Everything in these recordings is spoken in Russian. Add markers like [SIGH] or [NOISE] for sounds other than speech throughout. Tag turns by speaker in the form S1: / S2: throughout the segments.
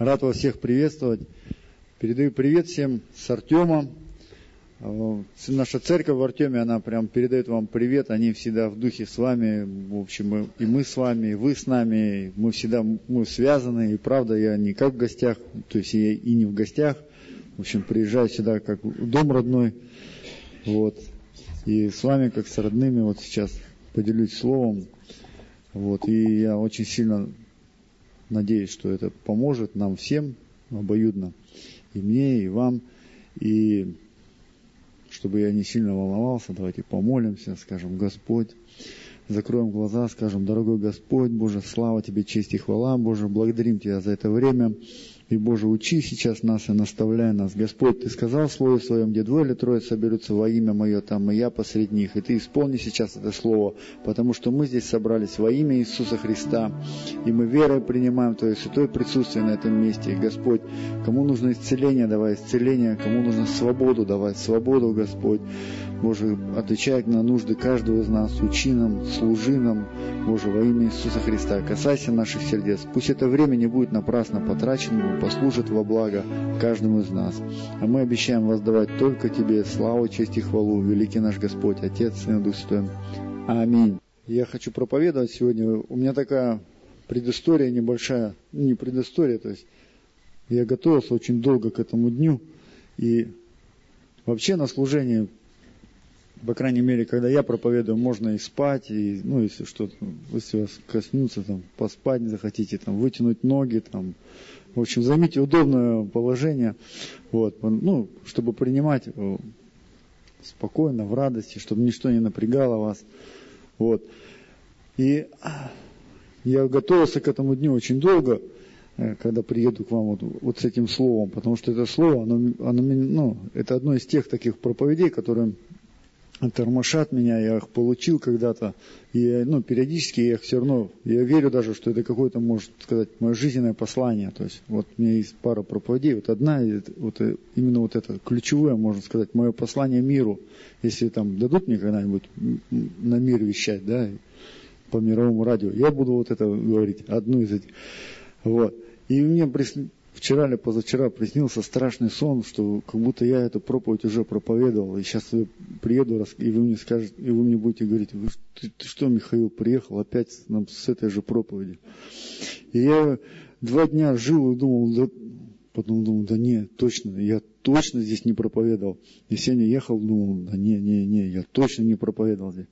S1: Рад вас всех приветствовать. Передаю привет всем с Артема. Э, наша церковь в Артеме, она прям передает вам привет. Они всегда в духе с вами. В общем, и мы с вами, и вы с нами. Мы всегда мы связаны. И правда, я не как в гостях, то есть я и не в гостях. В общем, приезжаю сюда как дом родной. Вот. И с вами, как с родными, вот сейчас поделюсь словом. Вот. И я очень сильно Надеюсь, что это поможет нам всем обоюдно, и мне, и вам, и чтобы я не сильно волновался, давайте помолимся, скажем, Господь, закроем глаза, скажем, дорогой Господь, Боже, слава Тебе, честь и хвала, Боже, благодарим Тебя за это время, и, Боже, учи сейчас нас и наставляй нас. Господь, Ты сказал в Слове Своем, где двое или трое соберутся во имя Мое, там и я посреди них. И Ты исполни сейчас это Слово, потому что мы здесь собрались во имя Иисуса Христа, и мы верой принимаем Твое святое присутствие на этом месте. И, Господь, кому нужно исцеление, давай исцеление, кому нужно свободу, давай свободу, Господь. Боже, отвечай на нужды каждого из нас, учи нам, служи нам, Боже, во имя Иисуса Христа. Касайся наших сердец. Пусть это время не будет напрасно потрачено, но послужит во благо каждому из нас. А мы обещаем воздавать только Тебе славу, честь и хвалу, великий наш Господь, Отец, Сын и Дух Святой. Аминь. Я хочу проповедовать сегодня. У меня такая предыстория небольшая, не предыстория, то есть я готовился очень долго к этому дню. И вообще на служении по крайней мере, когда я проповедую, можно и спать, и, ну, если что-то, если вас коснуться, там, поспать захотите, там, вытянуть ноги, там, в общем, займите удобное положение, вот, ну, чтобы принимать э, спокойно, в радости, чтобы ничто не напрягало вас, вот. И я готовился к этому дню очень долго, э, когда приеду к вам вот, вот с этим словом, потому что это слово, оно, оно, ну, это одно из тех таких проповедей, которые тормошат меня, я их получил когда-то, и ну, периодически я их все равно, я верю даже, что это какое-то, может сказать, мое жизненное послание, то есть вот у меня есть пара проповедей, вот одна, вот э, именно вот это ключевое, можно сказать, мое послание миру, если там дадут мне когда-нибудь на мир вещать, да, по мировому радио, я буду вот это говорить, одну из этих, вот, и мне вчера или позавчера приснился страшный сон, что как будто я эту проповедь уже проповедовал, и сейчас я приеду, и вы мне скажете, и вы мне будете говорить, ты, ты что, Михаил, приехал опять нам с этой же проповеди. И я два дня жил и думал, да, потом думал, да не, точно, я точно здесь не проповедовал. И сегодня ехал, думал, да не, не, не, я точно не проповедовал здесь.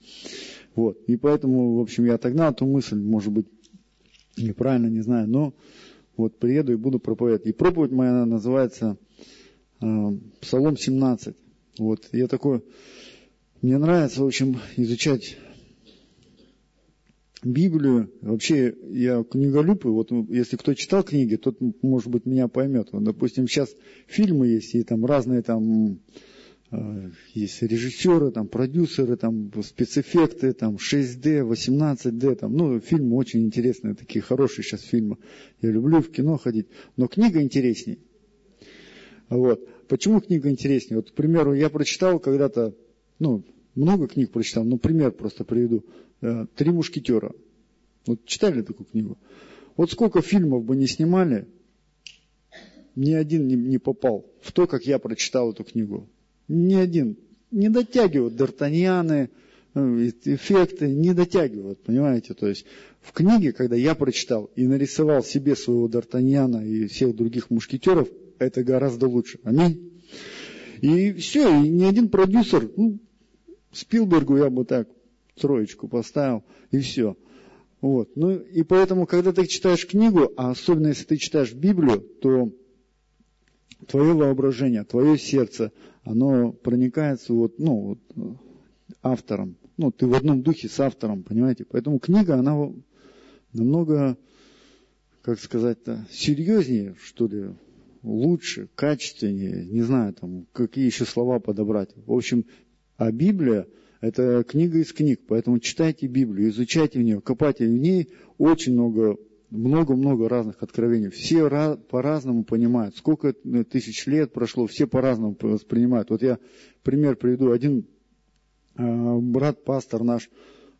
S1: Вот, и поэтому, в общем, я отогнал эту мысль, может быть, неправильно, не знаю, но вот приеду и буду проповедовать. И проповедь моя называется э, Псалом 17. Вот я такой, мне нравится, в общем, изучать Библию. Вообще, я книголюб, и вот если кто читал книги, тот, может быть, меня поймет. Вот, допустим, сейчас фильмы есть, и там разные там есть режиссеры, там, продюсеры, там, спецэффекты, там, 6D, 18D, там, ну, фильмы очень интересные, такие хорошие сейчас фильмы. Я люблю в кино ходить, но книга интереснее. Вот. Почему книга интереснее? Вот, к примеру, я прочитал когда-то, ну, много книг прочитал, но пример просто приведу. Э, «Три мушкетера». Вот читали такую книгу? Вот сколько фильмов бы не снимали, ни один не попал в то, как я прочитал эту книгу ни один не дотягивают Д'Артаньяны, э, эффекты не дотягивают, понимаете? То есть в книге, когда я прочитал и нарисовал себе своего Д'Артаньяна и всех других мушкетеров, это гораздо лучше. Аминь. И все, и ни один продюсер, ну, Спилбергу я бы так троечку поставил, и все. Вот. Ну, и поэтому, когда ты читаешь книгу, а особенно если ты читаешь Библию, то твое воображение, твое сердце, оно проникается вот, ну, вот, автором. Ну, ты в одном духе с автором, понимаете? Поэтому книга, она намного, как сказать-то, серьезнее, что ли, лучше, качественнее, не знаю, там, какие еще слова подобрать. В общем, а Библия – это книга из книг, поэтому читайте Библию, изучайте в нее, копайте в ней очень много много-много разных откровений. Все по-разному понимают. Сколько ну, тысяч лет прошло, все по-разному воспринимают. Вот я пример приведу. Один а, брат, пастор наш,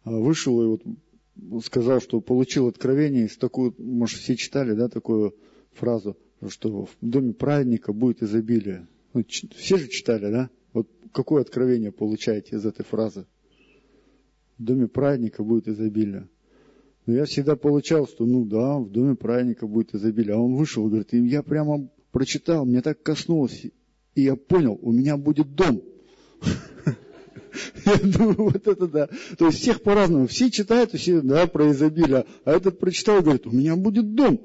S1: а, вышел и вот сказал, что получил откровение, из такую, может, все читали, да, такую фразу. что в доме праведника будет изобилие. Ну, все же читали, да? Вот какое откровение получаете из этой фразы? В доме праведника будет изобилие. Но я всегда получал, что ну да, в доме праведника будет изобилие. А он вышел и говорит, я прямо прочитал, мне так коснулось, и я понял, у меня будет дом. [LAUGHS] Я думаю, вот это да. То есть всех по-разному. Все читают, все, да, про изобилие. А этот прочитал и говорит, у меня будет дом.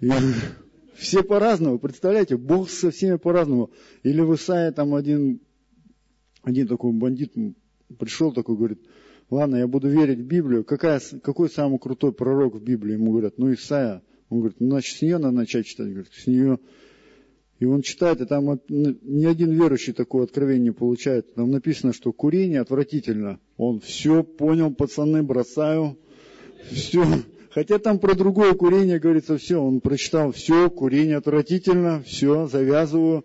S1: Я говорю, [LAUGHS] все по-разному, представляете, Бог со всеми по-разному. Или в Исаия там один, один такой бандит пришел такой, говорит, ладно, я буду верить в Библию. Какая, какой самый крутой пророк в Библии? Ему говорят, ну Исаия. Он говорит, ну значит с нее надо начать читать. Говорит, с нее. И он читает, и там ни один верующий такое откровение не получает. Там написано, что курение отвратительно. Он все понял, пацаны, бросаю. Все. Хотя там про другое курение говорится все. Он прочитал все, курение отвратительно, все, завязываю.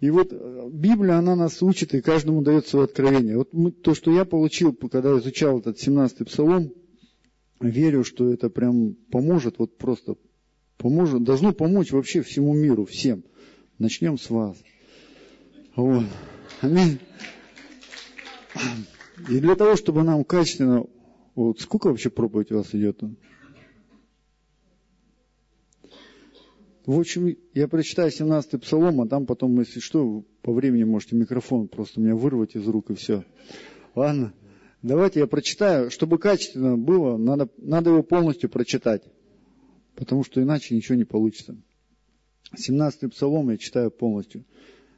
S1: И вот э, Библия, она нас учит, и каждому дает свое откровение. Вот мы, то, что я получил, когда изучал этот 17-й псалом, верю, что это прям поможет, вот просто поможет, должно помочь вообще всему миру, всем. Начнем с вас. Вот. Аминь. И для того, чтобы нам качественно... Вот сколько вообще проповедь у вас идет? В общем, я прочитаю 17-й псалом, а там потом, если что, по времени можете микрофон просто меня вырвать из рук и все. Ладно? Давайте я прочитаю. Чтобы качественно было, надо, надо его полностью прочитать. Потому что иначе ничего не получится. 17-й псалом я читаю полностью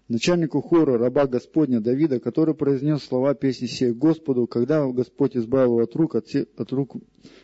S1: начальнику хора, раба Господня Давида, который произнес слова песни сей Господу, когда Господь избавил его от рук, от, все, от рук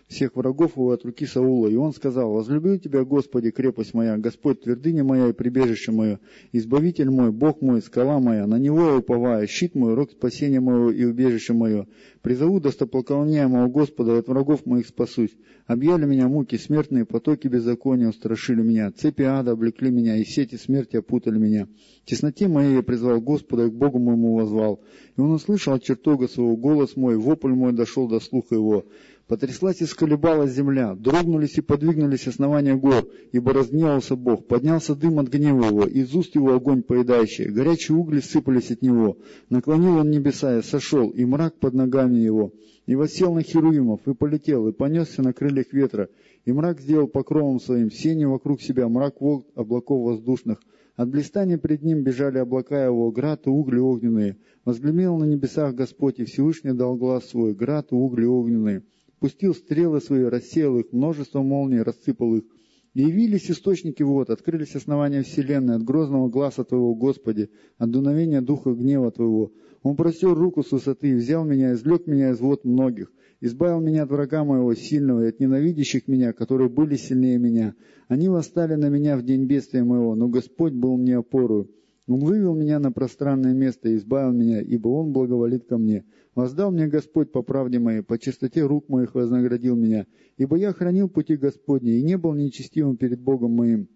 S1: всех врагов его, от руки Саула. И он сказал, возлюбил тебя, Господи, крепость моя, Господь, твердыня моя и прибежище мое, избавитель мой, Бог мой, скала моя, на него я уповаю, щит мой, рог спасения моего и убежище мое. Призову достополковняемого Господа, от врагов моих спасусь. Объяли меня муки, смертные потоки беззакония устрашили меня, цепи ада облекли меня, и сети смерти опутали меня. В тесноте моей я призвал Господа, и к Богу моему возвал. И он услышал от чертога своего голос мой, вопль мой дошел до слуха его. Потряслась и сколебалась земля, дрогнулись и подвигнулись основания гор, ибо разгневался Бог, поднялся дым от гнева его, из уст его огонь поедающий, горячие угли сыпались от него, наклонил он небеса и сошел, и мрак под ногами его, и восел на херувимов, и полетел, и понесся на крыльях ветра, и мрак сделал покровом своим, сени вокруг себя, мрак волк облаков воздушных, от блистания пред ним бежали облака его, град и угли огненные. Возглемел на небесах Господь, и Всевышний дал глаз свой, град и угли огненные. Пустил стрелы свои, рассеял их, множество молний рассыпал их. Явились источники вод, открылись основания вселенной от грозного глаза Твоего, Господи, от дуновения духа гнева Твоего. Он простер руку с высоты, взял меня, извлек меня из вод многих, избавил меня от врага моего сильного и от ненавидящих меня, которые были сильнее меня. Они восстали на меня в день бедствия моего, но Господь был мне опорою. Он вывел меня на пространное место и избавил меня, ибо Он благоволит ко мне. Воздал мне Господь по правде моей, по чистоте рук моих вознаградил меня, ибо я хранил пути Господни и не был нечестивым перед Богом моим.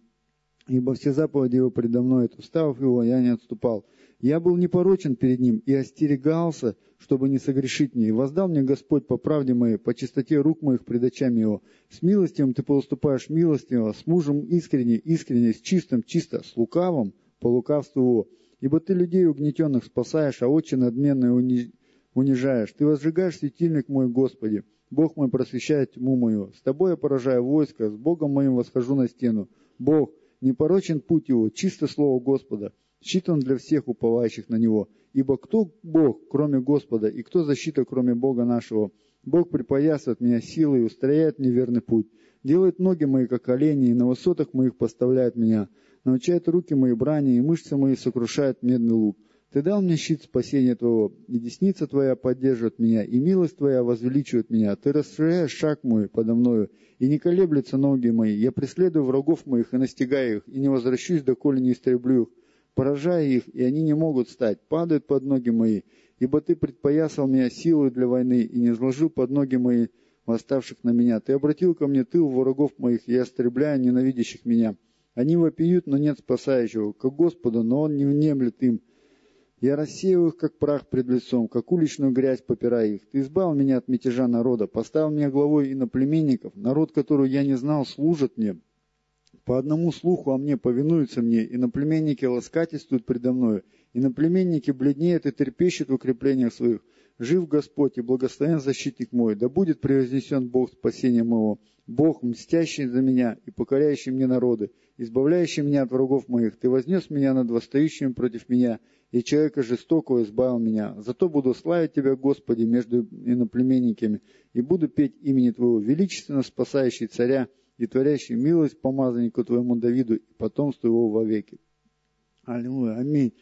S1: Ибо все заповеди Его предо мной, от уставов Его я не отступал. Я был непорочен перед Ним и остерегался, чтобы не согрешить мне. И воздал мне Господь по правде моей, по чистоте рук моих пред очами Его. С милостивым ты поступаешь милостиво, с мужем искренне, искренне, с чистым, чисто, с лукавым, по лукавству Его. Ибо ты людей угнетенных спасаешь, а отче надменные унижаешь. Ты возжигаешь светильник мой, Господи. Бог мой просвещает тьму мою. С тобой я поражаю войско, с Богом моим восхожу на стену. Бог, непорочен путь его, чисто слово Господа. Щит он для всех уповающих на него. Ибо кто Бог, кроме Господа, и кто защита, кроме Бога нашего? Бог припоясывает меня силой и устрояет мне путь. Делает ноги мои, как олени, и на высотах моих поставляет меня. Научает руки мои брани, и мышцы мои сокрушает медный лук. Ты дал мне щит спасения Твоего, и десница Твоя поддерживает меня, и милость Твоя возвеличивает меня. Ты расширяешь шаг мой подо мною, и не колеблются ноги мои. Я преследую врагов моих и настигаю их, и не возвращусь, доколе не истреблю их. Поражая их, и они не могут стать, падают под ноги мои. Ибо Ты предпоясал меня силой для войны, и не изложил под ноги мои восставших на меня. Ты обратил ко мне тыл врагов моих, и я истребляю ненавидящих меня. Они вопиют, но нет спасающего, к Господу, но Он не внемлет им. Я рассею их, как прах пред лицом, как уличную грязь попирая их. Ты избавил меня от мятежа народа, поставил меня главой иноплеменников. Народ, которого я не знал, служит мне. По одному слуху о мне повинуются мне, и наплеменники ласкательствуют предо мною, и наплеменники бледнеют и терпещут в укреплениях своих. Жив Господь и благословен защитник мой, да будет превознесен Бог спасения моего, Бог, мстящий за меня и покоряющий мне народы, избавляющий меня от врагов моих. Ты вознес меня над восстающими против меня, и человека жестокого избавил меня. Зато буду славить Тебя, Господи, между иноплеменниками, и буду петь имени Твоего, величественно спасающий царя и творящий милость помазаннику Твоему Давиду и потомству его вовеки. Аллилуйя, аминь.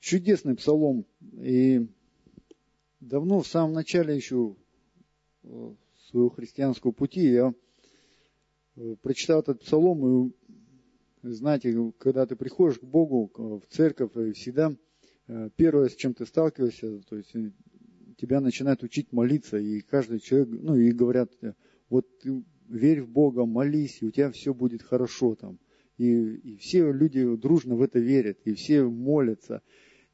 S1: Чудесный псалом. И давно, в самом начале еще э, своего христианского пути, я э, прочитал этот псалом, и знаете, когда ты приходишь к Богу, в церковь, всегда э, первое, с чем ты сталкиваешься, то есть тебя начинают учить молиться, и каждый человек, ну и говорят, вот верь в Бога, молись, и у тебя все будет хорошо там. И, и все люди дружно в это верят, и все молятся.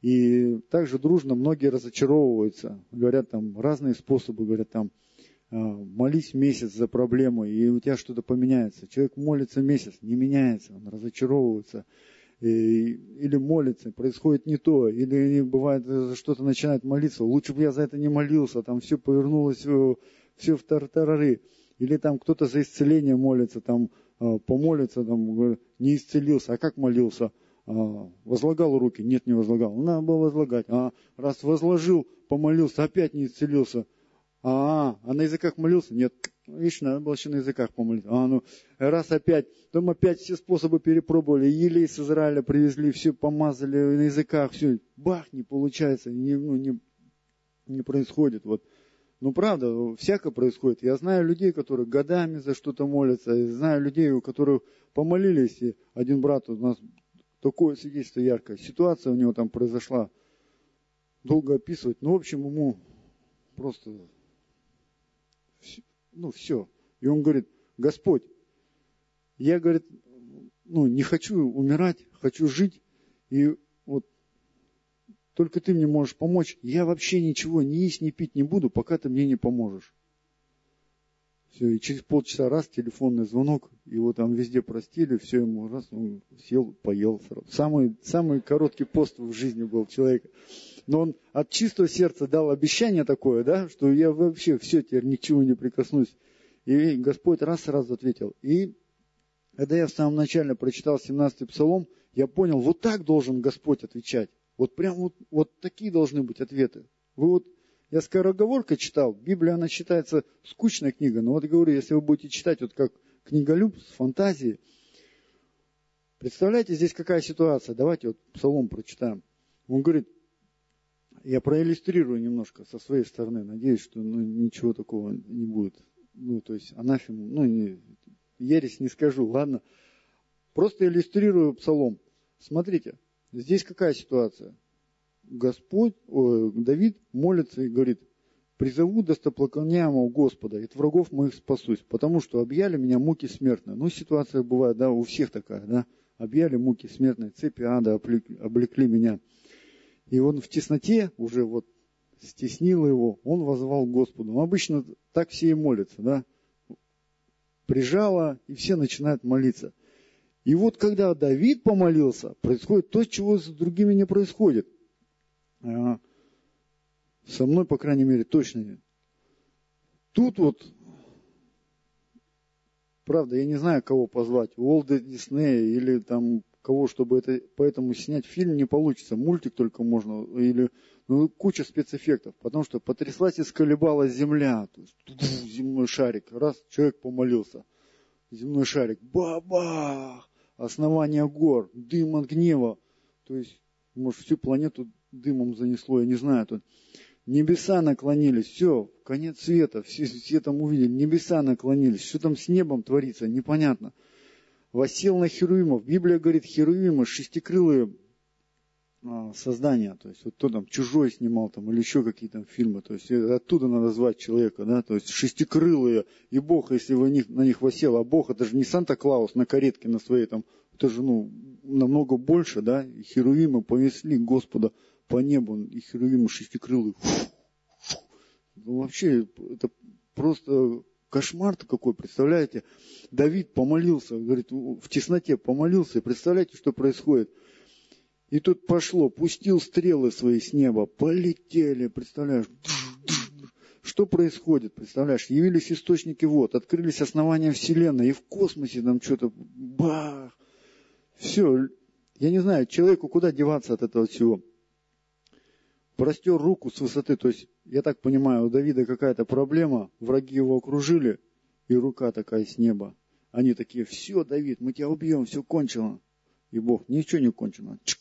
S1: И также дружно многие разочаровываются, говорят там разные способы, говорят там, молись месяц за проблему, и у тебя что-то поменяется. Человек молится месяц, не меняется, он разочаровывается. Или молится, происходит не то, или бывает что-то начинает молиться, лучше бы я за это не молился, там все повернулось, все в тартарары. Или там кто-то за исцеление молится, там а, помолится, там не исцелился, а как молился? А, возлагал руки? Нет, не возлагал. Надо было возлагать. А раз возложил, помолился, опять не исцелился. А, а на языках молился? Нет. Видишь, надо было еще на языках помолиться. А, ну, раз опять, там опять все способы перепробовали, елей с Израиля привезли, все помазали на языках, все, бах, не получается, не, ну, не, не происходит. Вот. Ну, правда, всякое происходит. Я знаю людей, которые годами за что-то молятся, я знаю людей, у которых помолились, и один брат у нас такое свидетельство яркое. Ситуация у него там произошла. Долго описывать. Ну, в общем, ему просто, ну, все. И он говорит, Господь, я, говорит, ну, не хочу умирать, хочу жить. И вот только ты мне можешь помочь. Я вообще ничего не есть, не пить не буду, пока ты мне не поможешь. Все, и через полчаса раз телефонный звонок, его там везде простили, все ему раз, он сел, поел. Самый, самый короткий пост в жизни был человека. Но он от чистого сердца дал обещание такое, да, что я вообще все, теперь ничего не прикоснусь. И Господь раз сразу ответил. И когда я в самом начале прочитал 17-й псалом, я понял, вот так должен Господь отвечать. Вот прям вот, вот такие должны быть ответы. Вы вот я скороговоркой читал, Библия, она считается скучной книгой, но вот говорю, если вы будете читать вот как книголюб с фантазией, представляете, здесь какая ситуация, давайте вот псалом прочитаем. Он говорит, я проиллюстрирую немножко со своей стороны, надеюсь, что ну, ничего такого не будет. Ну, то есть анафему, ну, не, ересь не скажу, ладно. Просто иллюстрирую псалом. Смотрите, здесь какая ситуация? Господь, о, Давид молится и говорит, призову достоплаконяемого Господа, и от врагов моих спасусь, потому что объяли меня муки смертные. Ну, ситуация бывает, да, у всех такая, да, объяли муки смертные, цепи ада облекли, облекли меня. И он в тесноте уже вот стеснил его, он возвал Господу. Ну, обычно так все и молятся, да, прижало, и все начинают молиться. И вот когда Давид помолился, происходит то, чего с другими не происходит. Со мной, по крайней мере, точно нет. Тут вот, правда, я не знаю, кого позвать, Уолда Диснея или там кого, чтобы это, поэтому снять фильм не получится. Мультик только можно, или ну, куча спецэффектов, потому что потряслась и сколебалась земля, то есть, земной шарик, раз, человек помолился, земной шарик, бабах, основание гор, дым от гнева, то есть, может, всю планету дымом занесло, я не знаю, тут небеса наклонились, все, конец света, все, все там увидели, небеса наклонились, что там с небом творится, непонятно. Восел на херувимов. Библия говорит, херувимы, шестикрылые а, создания, то есть вот кто там чужой снимал там или еще какие-то фильмы, то есть оттуда надо звать человека, да, то есть шестикрылые, и Бог, если вы на них восел, а Бог это же не Санта-Клаус на каретке на своей там, это же ну намного больше, да, херувимы повесли Господа по небу, и херувимы шестикрылые. Ну, вообще, это просто кошмар-то какой, представляете? Давид помолился, говорит, в тесноте помолился, представляете, что происходит? И тут пошло, пустил стрелы свои с неба, полетели, представляешь? Что происходит, представляешь? Явились источники вод, открылись основания Вселенной, и в космосе там что-то, бах! Все, я не знаю, человеку куда деваться от этого всего. Простер руку с высоты, то есть, я так понимаю, у Давида какая-то проблема, враги его окружили, и рука такая с неба. Они такие, все, Давид, мы тебя убьем, все кончено. И Бог, ничего не кончено. Чик.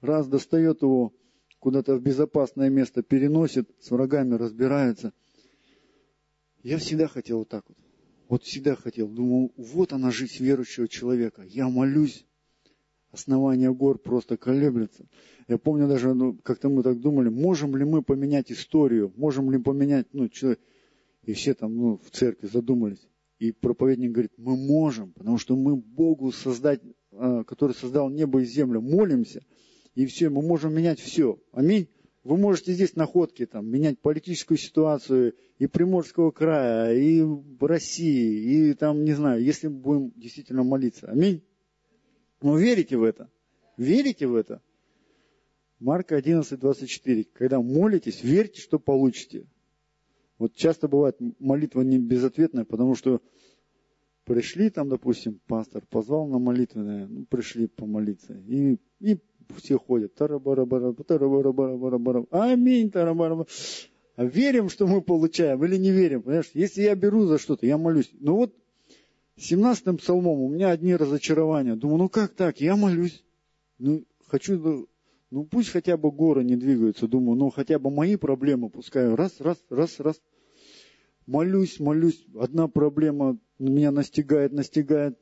S1: Раз достает его, куда-то в безопасное место переносит, с врагами разбирается. Я всегда хотел вот так вот. Вот всегда хотел. Думал, вот она жизнь верующего человека. Я молюсь, основания гор просто колеблется. Я помню даже, ну, как-то мы так думали, можем ли мы поменять историю, можем ли поменять, ну, человек. И все там, ну, в церкви задумались. И проповедник говорит, мы можем, потому что мы Богу создать, а, который создал небо и землю, молимся, и все, мы можем менять все. Аминь. Вы можете здесь находки там, менять политическую ситуацию и Приморского края, и России, и там, не знаю, если будем действительно молиться. Аминь. Но верите в это? Верите в это? Марка 11, 24. Когда молитесь, верьте, что получите. Вот часто бывает молитва не безответная, потому что пришли там, допустим, пастор позвал на молитвенное, ну, пришли помолиться, и, и все ходят, тарабара-бара, тарабара-бара-бара-бара, аминь, тарабара А верим, что мы получаем, или не верим, понимаешь? Если я беру за что-то, я молюсь. Ну вот, 17-м псалмом у меня одни разочарования. Думаю, ну как так, я молюсь. Ну, хочу ну пусть хотя бы горы не двигаются, думаю, ну хотя бы мои проблемы пускай раз, раз, раз, раз. Молюсь, молюсь, одна проблема меня настигает, настигает.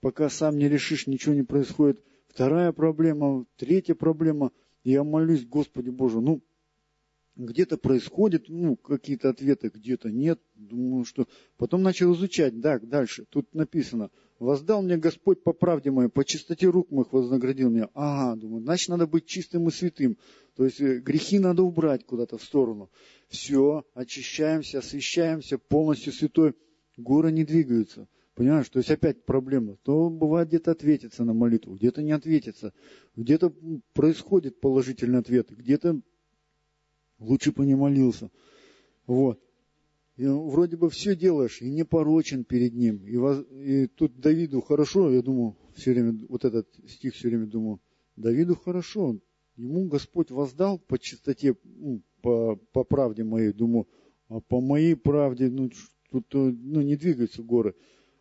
S1: Пока сам не решишь, ничего не происходит. Вторая проблема, третья проблема. Я молюсь, Господи Боже, ну где-то происходит, ну, какие-то ответы, где-то нет. Думаю, что... Потом начал изучать, да, дальше. Тут написано, воздал мне Господь по правде моей, по чистоте рук моих вознаградил меня. Ага, думаю, значит, надо быть чистым и святым. То есть э, грехи надо убрать куда-то в сторону. Все, очищаемся, освещаемся, полностью святой. Горы не двигаются. Понимаешь, то есть опять проблема. То бывает где-то ответится на молитву, где-то не ответится. Где-то происходит положительный ответ, где-то лучше бы не молился. Вот. И вроде бы все делаешь, и не порочен перед ним. И, воз, и тут Давиду хорошо, я думаю, все время, вот этот стих все время думаю, Давиду хорошо, ему Господь воздал по чистоте, ну, по, по правде моей, думаю, а по моей правде, ну, тут ну, не двигаются горы.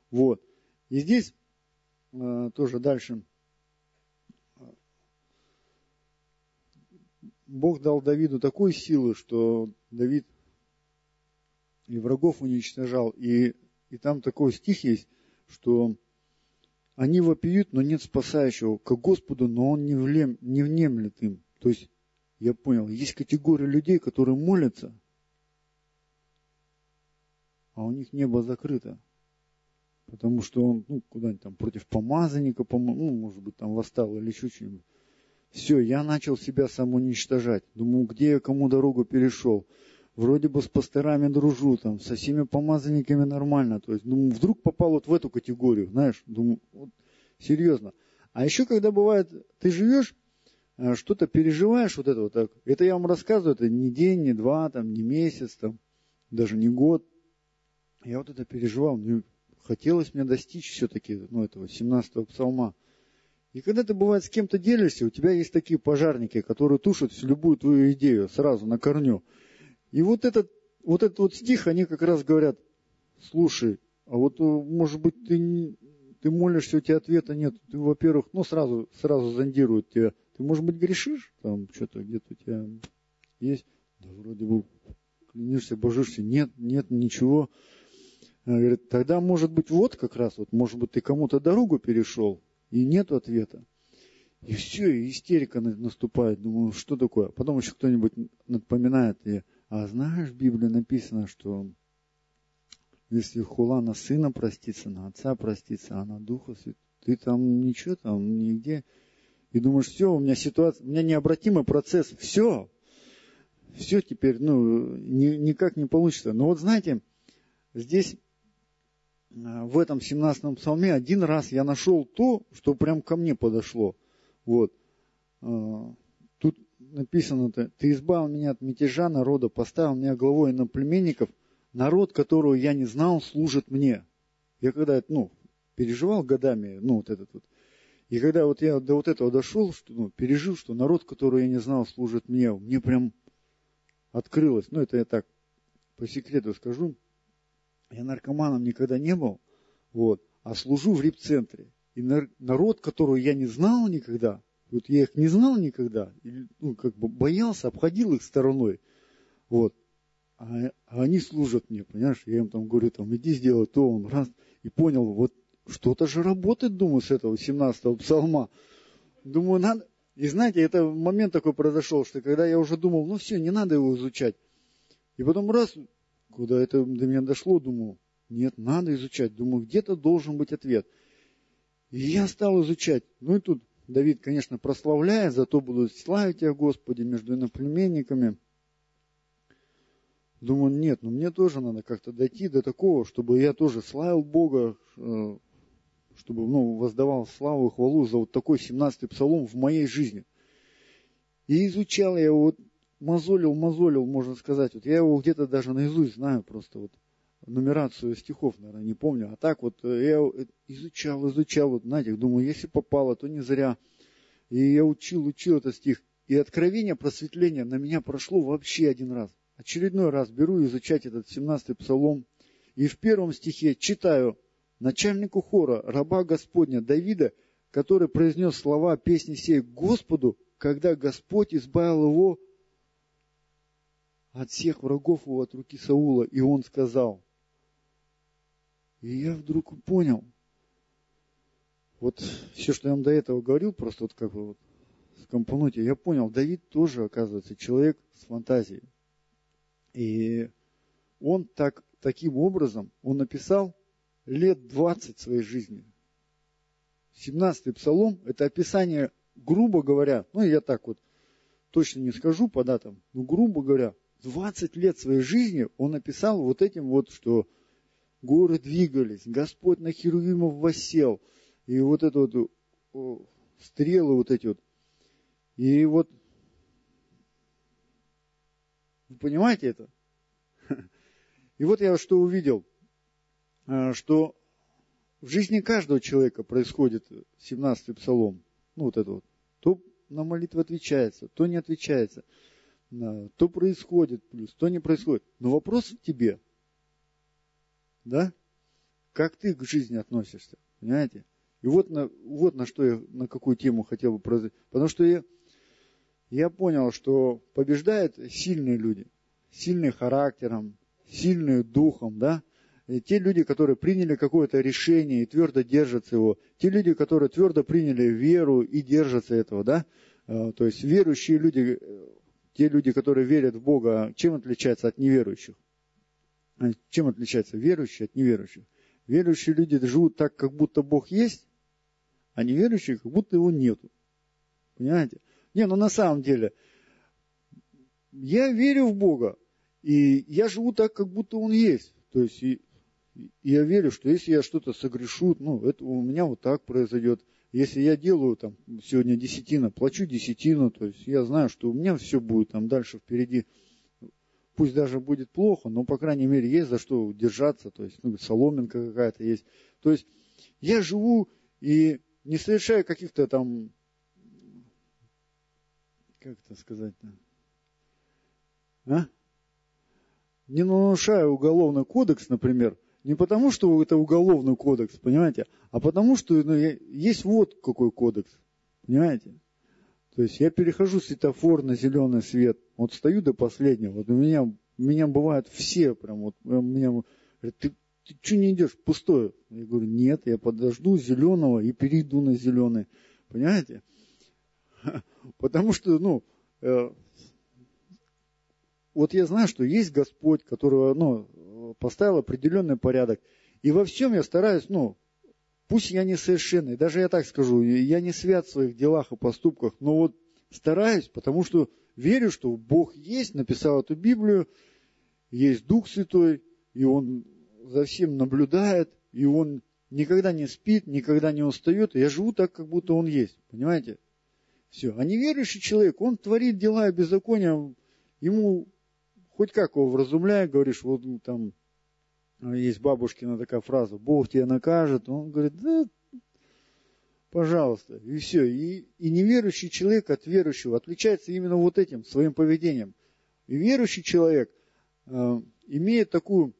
S1: Вот. И здесь э, тоже дальше Бог дал Давиду такой силы, что Давид и врагов уничтожал. И, и там такой стих есть, что они вопиют, но нет спасающего к Господу, но Он не, влем, не внемлет им. То есть, я понял, есть категория людей, которые молятся, а у них небо закрыто. Потому что он, ну, куда-нибудь там против помазанника, ну, может быть, там восстал или еще что-нибудь. Все, я начал себя самоуничтожать. Думаю, где я кому дорогу перешел. Вроде бы с пасторами дружу, там, со всеми помазанниками нормально. То есть, думаю, вдруг попал вот в эту категорию, знаешь, думаю, вот, серьезно. А еще, когда бывает, ты живешь, э, что-то переживаешь, вот это вот так. Это я вам рассказываю, это не день, не два, там, не месяц, там, даже не год. Я вот это переживал, мне хотелось мне достичь все-таки, ну, этого 17-го псалма. И когда ты, бывает, с кем-то делишься, у тебя есть такие пожарники, которые тушат всю любую твою идею сразу на корню. И вот этот, вот этот вот стих, они как раз говорят, слушай, а вот, э, может быть, ты, ты молишься, у тебя ответа нет. Ты, во-первых, ну, сразу, сразу зондируют тебя. Ты, может быть, грешишь? Там что-то где-то у тебя есть? Да вроде бы клянешься, божишься. Нет, нет, ничего. Говорит, тогда, может быть, вот как раз, вот, может быть, ты кому-то дорогу перешел, и нет ответа. И все, и истерика наступает. Думаю, что такое? Потом еще кто-нибудь напоминает, и, а знаешь, в Библии написано, что если хула на сына простится, на отца простится, а на духа ты там ничего там, нигде. И думаешь, все, у меня ситуация, у меня необратимый процесс, все, все теперь, ну, ни, никак не получится. Но вот знаете, здесь, в этом 17-м псалме, один раз я нашел то, что прям ко мне подошло. Вот. А, тут написано, ты избавил меня от мятежа народа, поставил меня главой на племенников, народ, которого я не знал, служит мне. Я когда, ну, переживал годами, ну, вот этот вот, и когда вот я до вот этого дошел, что, ну, пережил, что народ, которого я не знал, служит мне, мне прям открылось. Ну, это я так по секрету скажу. Я наркоманом никогда не был, вот, а служу в рип-центре. И народ, которого я не знал никогда, вот я их не знал никогда, ну, как бы боялся, обходил их стороной, вот, а, а они служат мне, понимаешь, я им там говорю, там, иди сделай то, он раз, и понял, вот, что-то же работает, думаю, с этого 17-го псалма. Думаю, надо, и знаете, это момент такой произошел, что когда я уже думал, ну все, не надо его изучать. И потом раз, когда это до меня дошло, думаю, нет, надо изучать. Думаю, где-то должен быть ответ. И я стал изучать. Ну и тут Давид, конечно, прославляет, зато будут славить тебя, Господи, между иноплеменниками. Думаю, нет, ну мне тоже надо как-то дойти до такого, чтобы я тоже славил Бога, э, чтобы ну, воздавал славу и хвалу за вот такой 17-й псалом в моей жизни. И изучал я вот, мозолил, мозолил, можно сказать. Вот я его где-то даже наизусть знаю просто вот нумерацию стихов, наверное, не помню. А так вот э, я изучал, изучал, вот знаете, думаю, если попало, то не зря. И я учил, учил этот стих. И откровение, просветление на меня прошло вообще один раз. Очередной раз беру изучать этот 17-й псалом. И в первом стихе читаю начальнику хора, раба Господня Давида, который произнес слова песни сей Господу, когда Господь избавил его от всех врагов его от руки Саула, и он сказал. И я вдруг понял, вот все, что я вам до этого говорил, просто вот как бы вот скомпонуть, я понял, Давид тоже, оказывается, человек с фантазией. И он так, таким образом, он написал лет 20 своей жизни. 17-й псалом – это описание, грубо говоря, ну я так вот точно не скажу по датам, но грубо говоря, 20 лет своей жизни он написал вот этим вот, что горы двигались, Господь на Херувимов восел, и вот это вот стрелы вот эти вот. И вот, вы понимаете это? [LAUGHS] И вот я что увидел – Э, что в жизни каждого человека происходит 17-й псалом, ну вот это вот, то на молитву отвечается, то не отвечается, то происходит плюс, то не происходит. Но вопрос в тебе, да? Как ты к жизни относишься, понимаете? И вот на, вот на что я, на какую тему хотел бы произойти. Потому что я, я понял, что побеждают сильные люди, сильные характером, сильные духом, да? те люди, которые приняли какое-то решение и твердо держатся его, те люди, которые твердо приняли веру и держатся этого, да, э, то есть верующие люди, э, те люди, которые верят в Бога, чем отличаются от неверующих? А чем отличаются верующие от неверующих? Верующие люди живут так, как будто Бог есть, а неверующие, как будто его нету. Понимаете? Не, ну на самом деле, я верю в Бога, и я живу так, как будто Он есть. То есть, и я верю, что если я что-то согрешу, ну, это у меня вот так произойдет. Если я делаю там сегодня десятина, плачу десятину, то есть я знаю, что у меня все будет там дальше впереди. Пусть даже будет плохо, но, по крайней мере, есть за что держаться, то есть, ну, соломинка какая-то есть. То есть, я живу и не совершаю каких-то там, как это сказать-то, а? Не нарушаю уголовный кодекс, например, не потому, что это уголовный кодекс, понимаете, а потому, что ну, есть вот какой кодекс, понимаете. То есть я перехожу светофор на зеленый свет, вот стою до последнего, вот у меня, у меня бывают все прям, вот у меня говорят, ты, ты что не идешь, пустое? Я говорю, нет, я подожду зеленого и перейду на зеленый, понимаете? [LAUGHS] Потому что, ну, э, вот я знаю, что есть Господь, который, ну, поставил определенный порядок. И во всем я стараюсь, ну, пусть я не совершенный, даже я так скажу, я не свят в своих делах и поступках, но вот стараюсь, потому что верю, что Бог есть, написал эту Библию, есть Дух Святой, и Он за всем наблюдает, и он никогда не спит, никогда не устает. Я живу так, как будто он есть. Понимаете? Все. А неверующий человек, он творит дела беззакония, ему хоть как его вразумляя, говоришь, вот ну, там есть бабушкина такая фраза, Бог тебя накажет. Он говорит, да, пожалуйста, и все. И, и неверующий человек от верующего отличается именно вот этим, своим поведением. И верующий человек э, имеет такую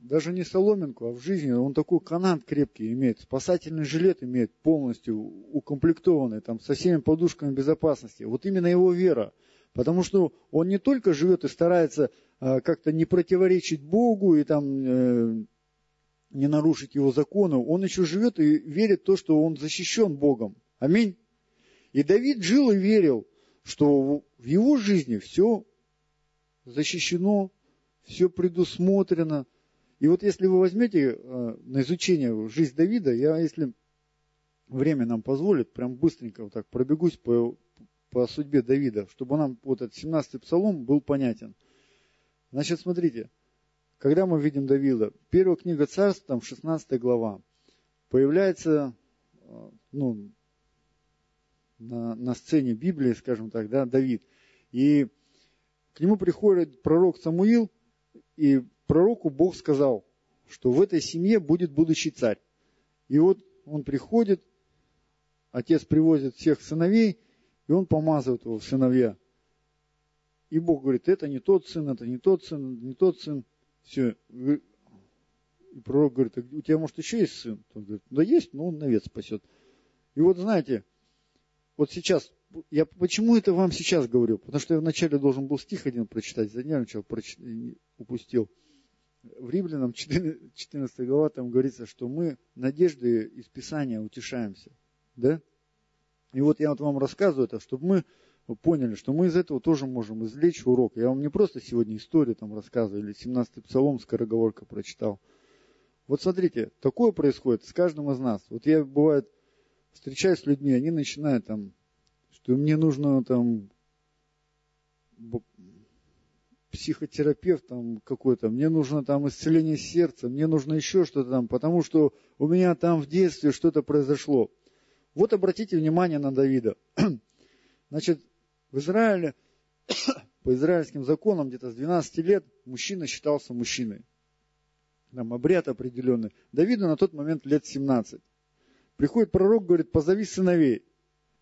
S1: даже не соломинку, а в жизни он такой канат крепкий имеет, спасательный жилет имеет полностью укомплектованный, там, со всеми подушками безопасности. Вот именно его вера. Потому что он не только живет и старается э, как-то не противоречить Богу и там э, не нарушить его законы, он еще живет и верит в то, что он защищен Богом. Аминь. И Давид жил и верил, что в его жизни все защищено, все предусмотрено, и вот если вы возьмете э, на изучение жизнь Давида, я, если время нам позволит, прям быстренько вот так пробегусь по, по судьбе Давида, чтобы нам вот этот 17-й псалом был понятен. Значит, смотрите, когда мы видим Давида, первая книга царств, там 16 глава, появляется, э, ну, на, на сцене Библии, скажем так, да, Давид. И к нему приходит пророк Самуил, и пророку Бог сказал, что в этой семье будет будущий царь. И вот он приходит, отец привозит всех сыновей, и он помазывает его сыновья. И Бог говорит, это не тот сын, это не тот сын, не тот сын. Все. И пророк говорит, «А у тебя, может, еще есть сын? Он говорит, да есть, но он навет спасет. И вот знаете, вот сейчас, я почему это вам сейчас говорю? Потому что я вначале должен был стих один прочитать, занервничал, прочит, упустил в Римлянам 14, 14 глава там говорится, что мы надежды из Писания утешаемся. Да? И вот я вот вам рассказываю это, чтобы мы поняли, что мы из этого тоже можем извлечь урок. Я вам не просто сегодня историю там рассказываю, или 17-й псалом скороговорка прочитал. Вот смотрите, такое происходит с каждым из нас. Вот я, бывает, встречаюсь с людьми, они начинают там, что мне нужно там психотерапевт там какой-то, мне нужно там исцеление сердца, мне нужно еще что-то там, потому что у меня там в детстве что-то произошло. Вот обратите внимание на Давида. [CLEARS THROAT] Значит, в Израиле, [CLEARS THROAT] по израильским законам, где-то с 12 лет мужчина считался мужчиной. Там обряд определенный. Давиду на тот момент лет 17. Приходит пророк, говорит, позови сыновей.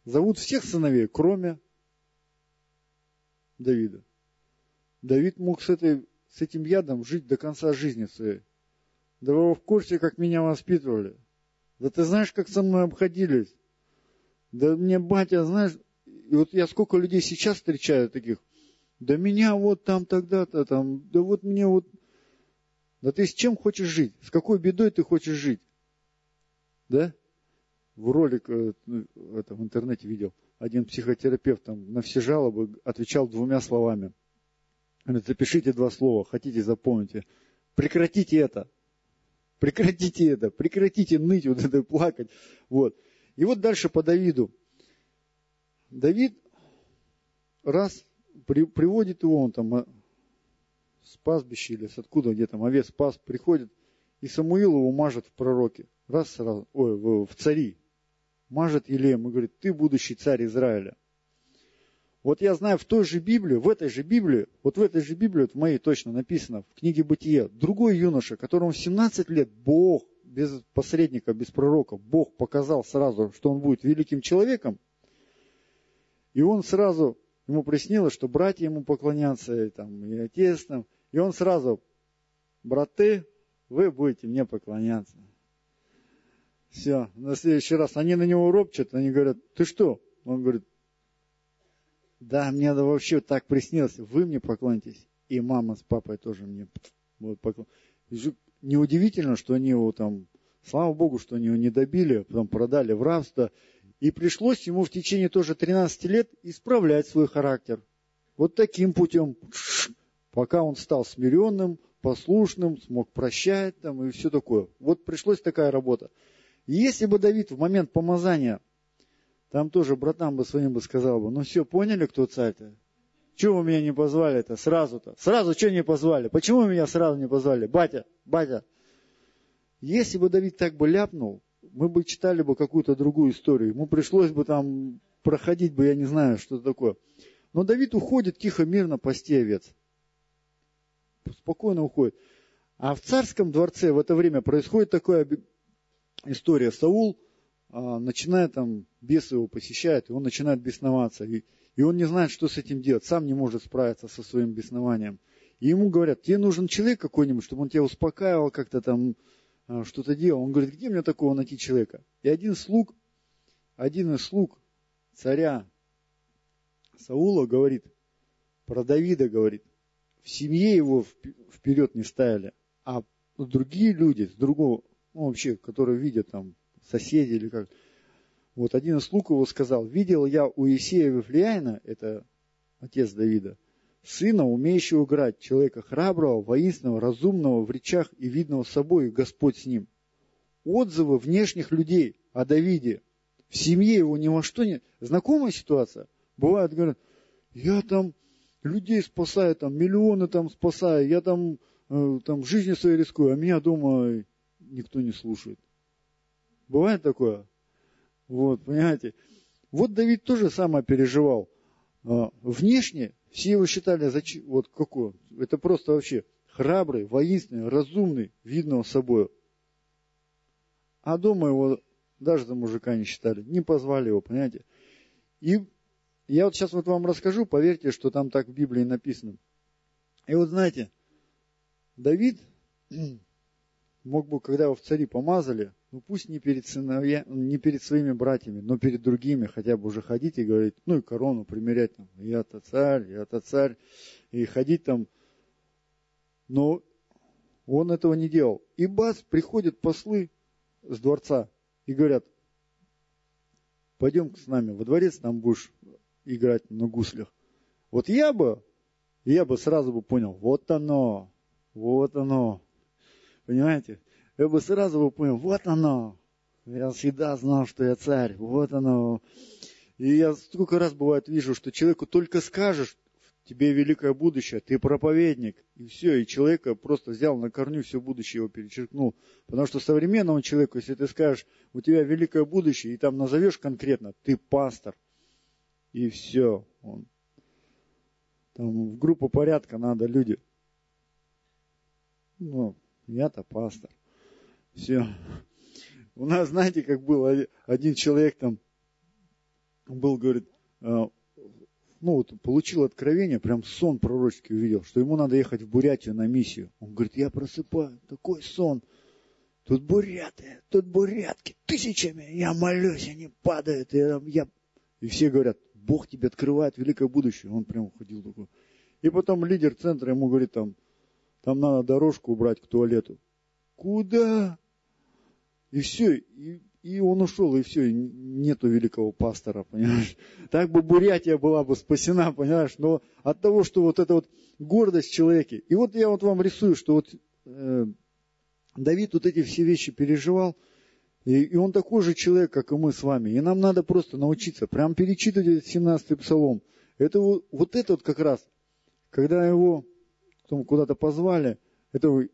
S1: Зовут всех сыновей, кроме Давида. Давид мог с, этой, с этим ядом жить до конца жизни своей. Да вы в курсе, как меня воспитывали. Да ты знаешь, как со мной обходились. Да мне батя, знаешь, и вот я сколько людей сейчас встречаю таких, да меня вот там тогда-то, там, да вот мне вот, да ты с чем хочешь жить? С какой бедой ты хочешь жить? Да? В ролик э, это, в интернете видел, один психотерапевт там на все жалобы отвечал двумя словами – Запишите два слова, хотите, запомните. Прекратите это. Прекратите это. Прекратите ныть, вот это плакать. Вот. И вот дальше по Давиду. Давид раз при, приводит его, он там а, с пастбища или с откуда, где там овец пас, приходит, и Самуил его мажет в пророке. Раз сразу, ой, в, в цари. Мажет Елеем и говорит, ты будущий царь Израиля. Вот я знаю в той же Библии, в этой же Библии, вот в этой же Библии, вот в моей точно написано, в книге Бытия, другой юноша, которому в 17 лет Бог, без посредника, без пророка, Бог показал сразу, что он будет великим человеком, и он сразу, ему приснилось, что братья ему поклонятся, и, там, и отец там, и он сразу, браты, вы будете мне поклоняться. Все, на следующий раз они на него ропчат, они говорят, ты что? Он говорит, да, мне это вообще так приснилось. Вы мне поклонитесь, и мама с папой тоже мне вот поклонятся. Неудивительно, что они его там, слава Богу, что они его не добили, а потом продали в рабство. И пришлось ему в течение тоже 13 лет исправлять свой характер. Вот таким путем, пока он стал смиренным, послушным, смог прощать там и все такое. Вот пришлось такая работа. если бы Давид в момент помазания там тоже братам бы своим бы сказал бы, ну все, поняли, кто царь-то? Чего вы меня не позвали-то сразу-то? Сразу что не позвали? Почему меня сразу не позвали? Батя, батя. Если бы Давид так бы ляпнул, мы бы читали бы какую-то другую историю. Ему пришлось бы там проходить бы, я не знаю, что такое. Но Давид уходит тихо, мирно пасти овец. Спокойно уходит. А в царском дворце в это время происходит такая история. Саул начинает там, бесы его посещают, и он начинает бесноваться. И, и он не знает, что с этим делать, сам не может справиться со своим беснованием. И ему говорят, тебе нужен человек какой-нибудь, чтобы он тебя успокаивал, как-то там а, что-то делал. Он говорит, где мне такого найти человека? И один слуг, один из слуг царя Саула говорит, про Давида говорит, в семье его вперед не ставили, а другие люди, с другого, ну, вообще, которые видят там соседи или как. Вот один из слуг его сказал, видел я у Исея Вифлеяна, это отец Давида, сына, умеющего играть, человека храброго, воинственного, разумного в речах и видного собой, Господь с ним. Отзывы внешних людей о Давиде в семье его ни во что не... Знакомая ситуация? Бывает, говорят, я там людей спасаю, там миллионы там спасаю, я там, э, там жизни своей рискую, а меня дома никто не слушает. Бывает такое? Вот, понимаете? Вот Давид тоже самое переживал. А, внешне все его считали, вот какой это просто вообще храбрый, воинственный, разумный, видного собой. А дома его даже за мужика не считали, не позвали его, понимаете. И я вот сейчас вот вам расскажу, поверьте, что там так в Библии написано. И вот знаете, Давид [CLEARS THROAT] мог бы, когда его в цари помазали, ну пусть не перед, сыновья, не перед своими братьями, но перед другими хотя бы уже ходить и говорить, ну и корону примерять там, я-то царь, я-то царь, и ходить там. Но он этого не делал. И бац, приходят послы с дворца и говорят, пойдем с нами во дворец, там будешь играть на гуслях. Вот я бы, я бы сразу бы понял, вот оно, вот оно. Понимаете? Я бы сразу бы понял, вот оно. Я всегда знал, что я царь, вот оно. И я сколько раз бывает вижу, что человеку только скажешь, тебе великое будущее, ты проповедник, и все, и человека просто взял на корню все будущее его перечеркнул. Потому что современному человеку, если ты скажешь, у тебя великое будущее, и там назовешь конкретно, ты пастор, и все, он, там в группу порядка надо люди. Ну, я-то пастор. Все. У нас, знаете, как был один человек там был, говорит, а, ну вот получил откровение, прям сон пророческий увидел, что ему надо ехать в Бурятию на миссию. Он говорит, я просыпаю, такой сон. Тут буряты, тут бурятки, тысячами, я молюсь, они падают, и, я... и все говорят, Бог тебе открывает великое будущее. Он прям уходил такой. И потом лидер центра ему говорит, там, там надо дорожку убрать к туалету. Куда? И все, и и он ушел, и все, и нету великого пастора, понимаешь. Так бы Бурятия была бы спасена, понимаешь. Но от того, что вот эта вот гордость в человеке. И вот я вот вам рисую, что вот э, Давид вот эти все вещи переживал, и, и он такой же человек, как и мы с вами. И нам надо просто научиться, прям перечитывать этот 17-й псалом. Это вот, вот это вот как раз, когда его куда-то позвали, это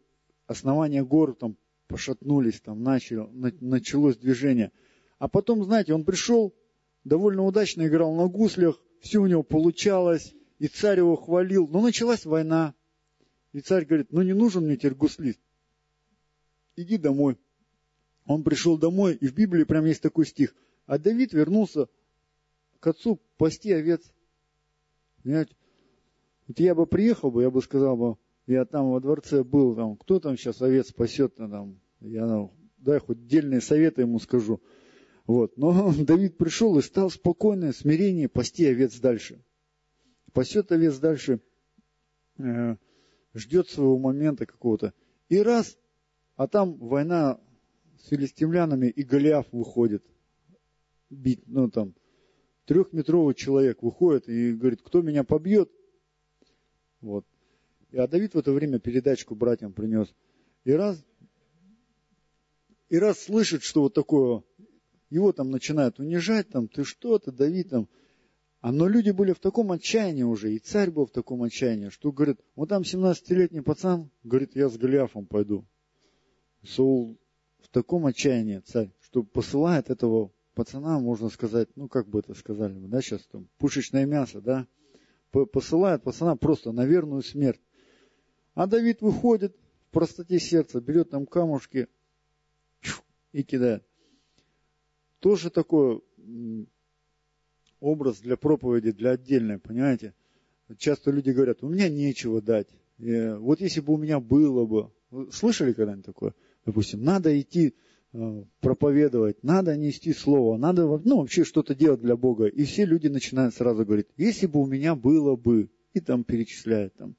S1: основание гор там пошатнулись, там начало, началось движение. А потом, знаете, он пришел, довольно удачно играл на гуслях, все у него получалось, и царь его хвалил. Но началась война. И царь говорит, ну не нужен мне теперь гуслист. Иди домой. Он пришел домой, и в Библии прям есть такой стих. А Давид вернулся к отцу пасти овец. Понимаете? Вот я бы приехал бы, я бы сказал бы, я там во дворце был, там, кто там сейчас овец спасет, там, я, ну, дай хоть дельные советы ему скажу. Вот. Но [LAUGHS] Давид пришел и стал спокойно, смирение пасти овец дальше. Пасет овец дальше, э, ждет своего момента какого-то. И раз, а там война с филистимлянами, и Голиаф выходит бить, ну там, трехметровый человек выходит и говорит, кто меня побьет? Вот. И а Давид в это время передачку братьям принес. И раз, и раз слышит, что вот такое, его там начинают унижать, там, ты что, ты, Давид, там, А но люди были в таком отчаянии уже, и царь был в таком отчаянии, что говорит, вот там 17-летний пацан, говорит, я с Голиафом пойду. Саул в таком отчаянии, царь, что посылает этого пацана, можно сказать, ну как бы это сказали, да, сейчас там, пушечное мясо, да, посылает пацана просто на верную смерть. А Давид выходит в простоте сердца, берет там камушки и кидает. Тоже такой образ для проповеди, для отдельной, понимаете? Часто люди говорят, у меня нечего дать. Вот если бы у меня было бы. Слышали когда-нибудь такое? Допустим, надо идти э, проповедовать, надо нести слово, надо ну, вообще что-то делать для Бога. И все люди начинают сразу говорить, если бы у меня было бы, и там перечисляют там.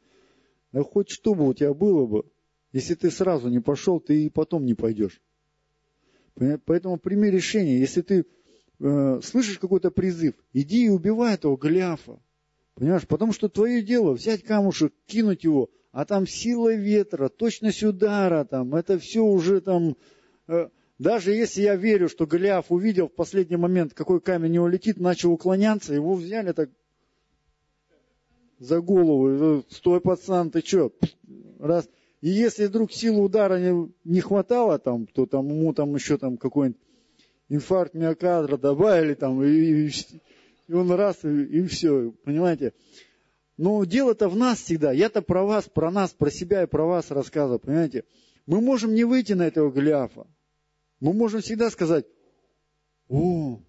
S1: Да хоть что бы у тебя было бы, если ты сразу не пошел, ты и потом не пойдешь. Поэтому прими решение, если ты э, слышишь какой-то призыв, иди и убивай этого Голиафа. Понимаешь, потому что твое дело взять камушек, кинуть его, а там сила ветра, точность удара, там, это все уже там, э, даже если я верю, что Голиаф увидел в последний момент, какой камень него летит, начал уклоняться, его взяли так за голову, стой, пацан, ты что, раз. И если вдруг силы удара не, не хватало, там, то там ему там еще там какой-нибудь инфаркт миокардра добавили там, и, и он раз, и, и все, понимаете. Но дело-то в нас всегда. Я-то про вас, про нас, про себя и про вас рассказываю, понимаете. Мы можем не выйти на этого Голиафа. Мы можем всегда сказать, о,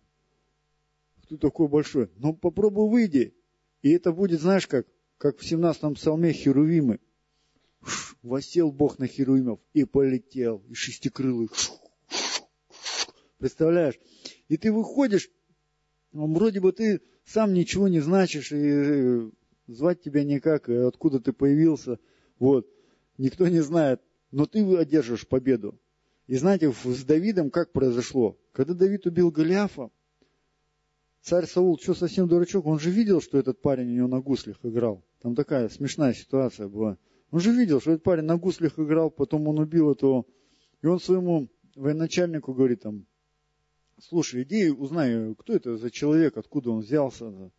S1: кто такой большой? Но попробуй выйди. И это будет, знаешь, как, как в 17-м псалме Херувимы. Восел Бог на Херувимов и полетел, и шестикрылый. Представляешь? И ты выходишь, ну, вроде бы ты сам ничего не значишь, и звать тебя никак, и откуда ты появился, вот, никто не знает, но ты одержишь победу. И знаете, с Давидом как произошло? Когда Давид убил Голиафа, царь Саул, что совсем дурачок, он же видел, что этот парень у него на гуслях играл. Там такая смешная ситуация была. Он же видел, что этот парень на гуслях играл, потом он убил этого. И он своему военачальнику говорит там, слушай, иди узнай, кто это за человек, откуда он взялся.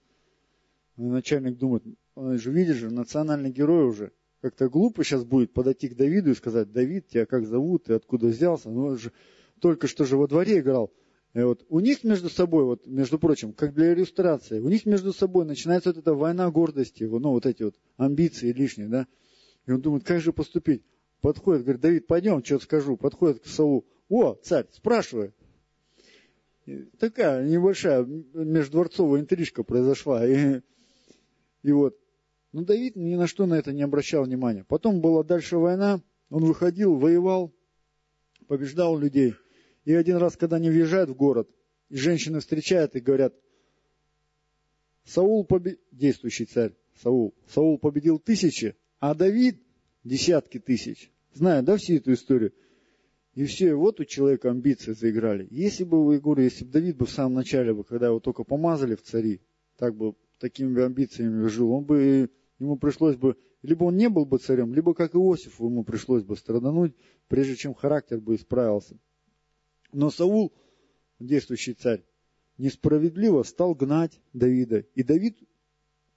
S1: Начальник думает, он же видишь же, национальный герой уже. Как-то глупо сейчас будет подойти к Давиду и сказать, Давид, тебя как зовут, ты откуда взялся? Ну, он же только что же во дворе играл. И вот у них между собой, вот, между прочим, как для иллюстрации, у них между собой начинается вот эта война гордости, ну, вот эти вот амбиции лишние, да. И он думает, как же поступить? Подходит, говорит, Давид, пойдем, что скажу. Подходит к Саулу. О, царь, спрашивай. Такая небольшая междворцовая интрижка произошла. И и вот, ну Давид ни на что на это не обращал внимания. Потом была дальше война, он выходил, воевал, побеждал людей. И один раз, когда они въезжают в город, и женщины встречают и говорят, Саул победил, действующий царь, Саул, Саул победил тысячи, а Давид десятки тысяч. Знаю, да, всю эту историю? И все, вот у человека амбиции заиграли. Если бы, я говорю, если бы Давид бы в самом начале, бы, когда его только помазали в цари, так бы такими амбициями жил, он бы, ему пришлось бы, либо он не был бы царем, либо, как Иосифу, ему пришлось бы страдануть, прежде чем характер бы исправился. Но Саул, действующий царь, несправедливо стал гнать Давида. И Давид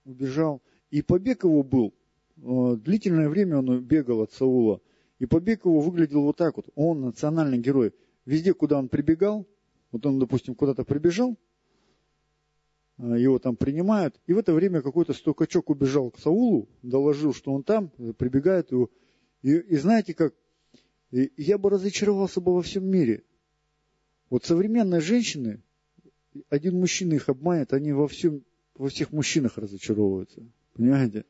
S1: убежал. И побег его был, э, длительное время он бегал от Саула. И побег его выглядел вот так вот. Он национальный герой. Везде, куда он прибегал, вот он, допустим, куда-то прибежал, Э, его там принимают. И в это время какой-то стукачок убежал к Саулу, доложил, что он там, прибегает его. И, и знаете как, и я бы разочаровался бы во всем мире. Вот современные женщины, один мужчина их обманет, они во, всем, во всех мужчинах разочаровываются. Понимаете?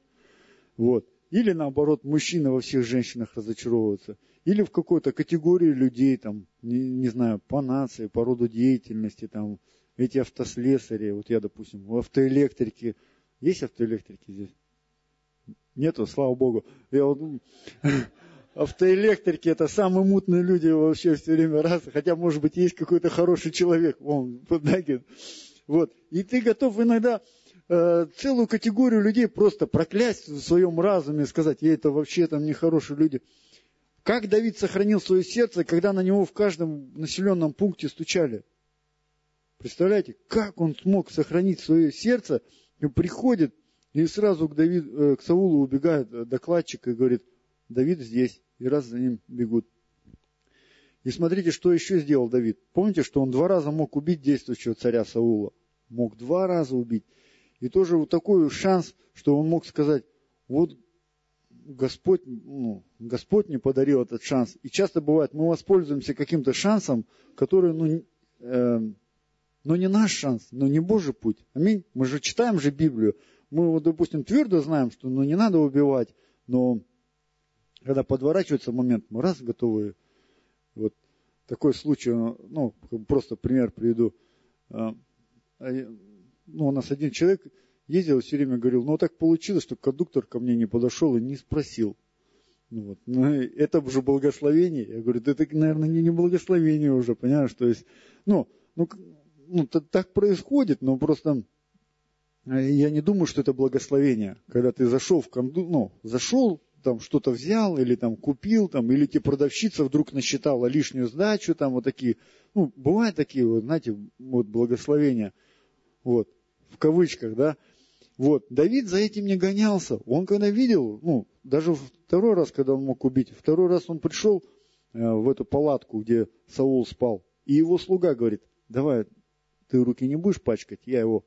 S1: Вот. Или наоборот, мужчина во всех женщинах разочаровывается. Или в какой-то категории людей, там, не, не знаю, по нации, по роду деятельности, там, эти автослесари, вот я, допустим, в автоэлектрике, есть автоэлектрики здесь? Нету, слава богу. Я вот, автоэлектрики это самые мутные люди вообще все время раз, хотя может быть есть какой-то хороший человек, он поднагин. Вот. И ты готов иногда э, целую категорию людей просто проклясть в своем разуме, сказать, я это вообще там нехорошие люди. Как Давид сохранил свое сердце, когда на него в каждом населенном пункте стучали? Представляете, как он смог сохранить свое сердце, И приходит, и сразу к, Давид, э, к Саулу убегает докладчик и говорит, Давид здесь, и раз за ним бегут. И смотрите, что еще сделал Давид. Помните, что он два раза мог убить действующего царя Саула? Мог два раза убить. И тоже вот такой шанс, что он мог сказать, вот Господь, ну, Господь мне подарил этот шанс. И часто бывает, мы воспользуемся каким-то шансом, который, ну, э, но не наш шанс, но не Божий путь. Аминь. Мы же читаем же Библию. Мы, вот, допустим, твердо знаем, что ну, не надо убивать, но когда подворачивается момент, мы раз готовы. Вот такой случай, ну, просто пример приведу. А, а, ну, у нас один человек ездил, все время говорил, ну, так получилось, что кондуктор ко мне не подошел и не спросил. Ну, вот. ну, это уже благословение. Я говорю, это, наверное, не, не благословение уже, понимаешь? То есть, ну, ну, ну так происходит, но просто э, я не думаю, что это благословение. Когда ты зашел в конду, ну, зашел, там что-то взял, или там купил, там, или тебе продавщица вдруг насчитала лишнюю сдачу, там вот такие, ну, бывают такие вот, знаете, вот благословения, вот, в кавычках, да, вот, Давид за этим не гонялся. Он когда видел, ну, даже второй раз, когда он мог убить, второй раз он пришел э, в эту палатку, где Саул спал, и его слуга говорит, давай, ты руки не будешь пачкать, я его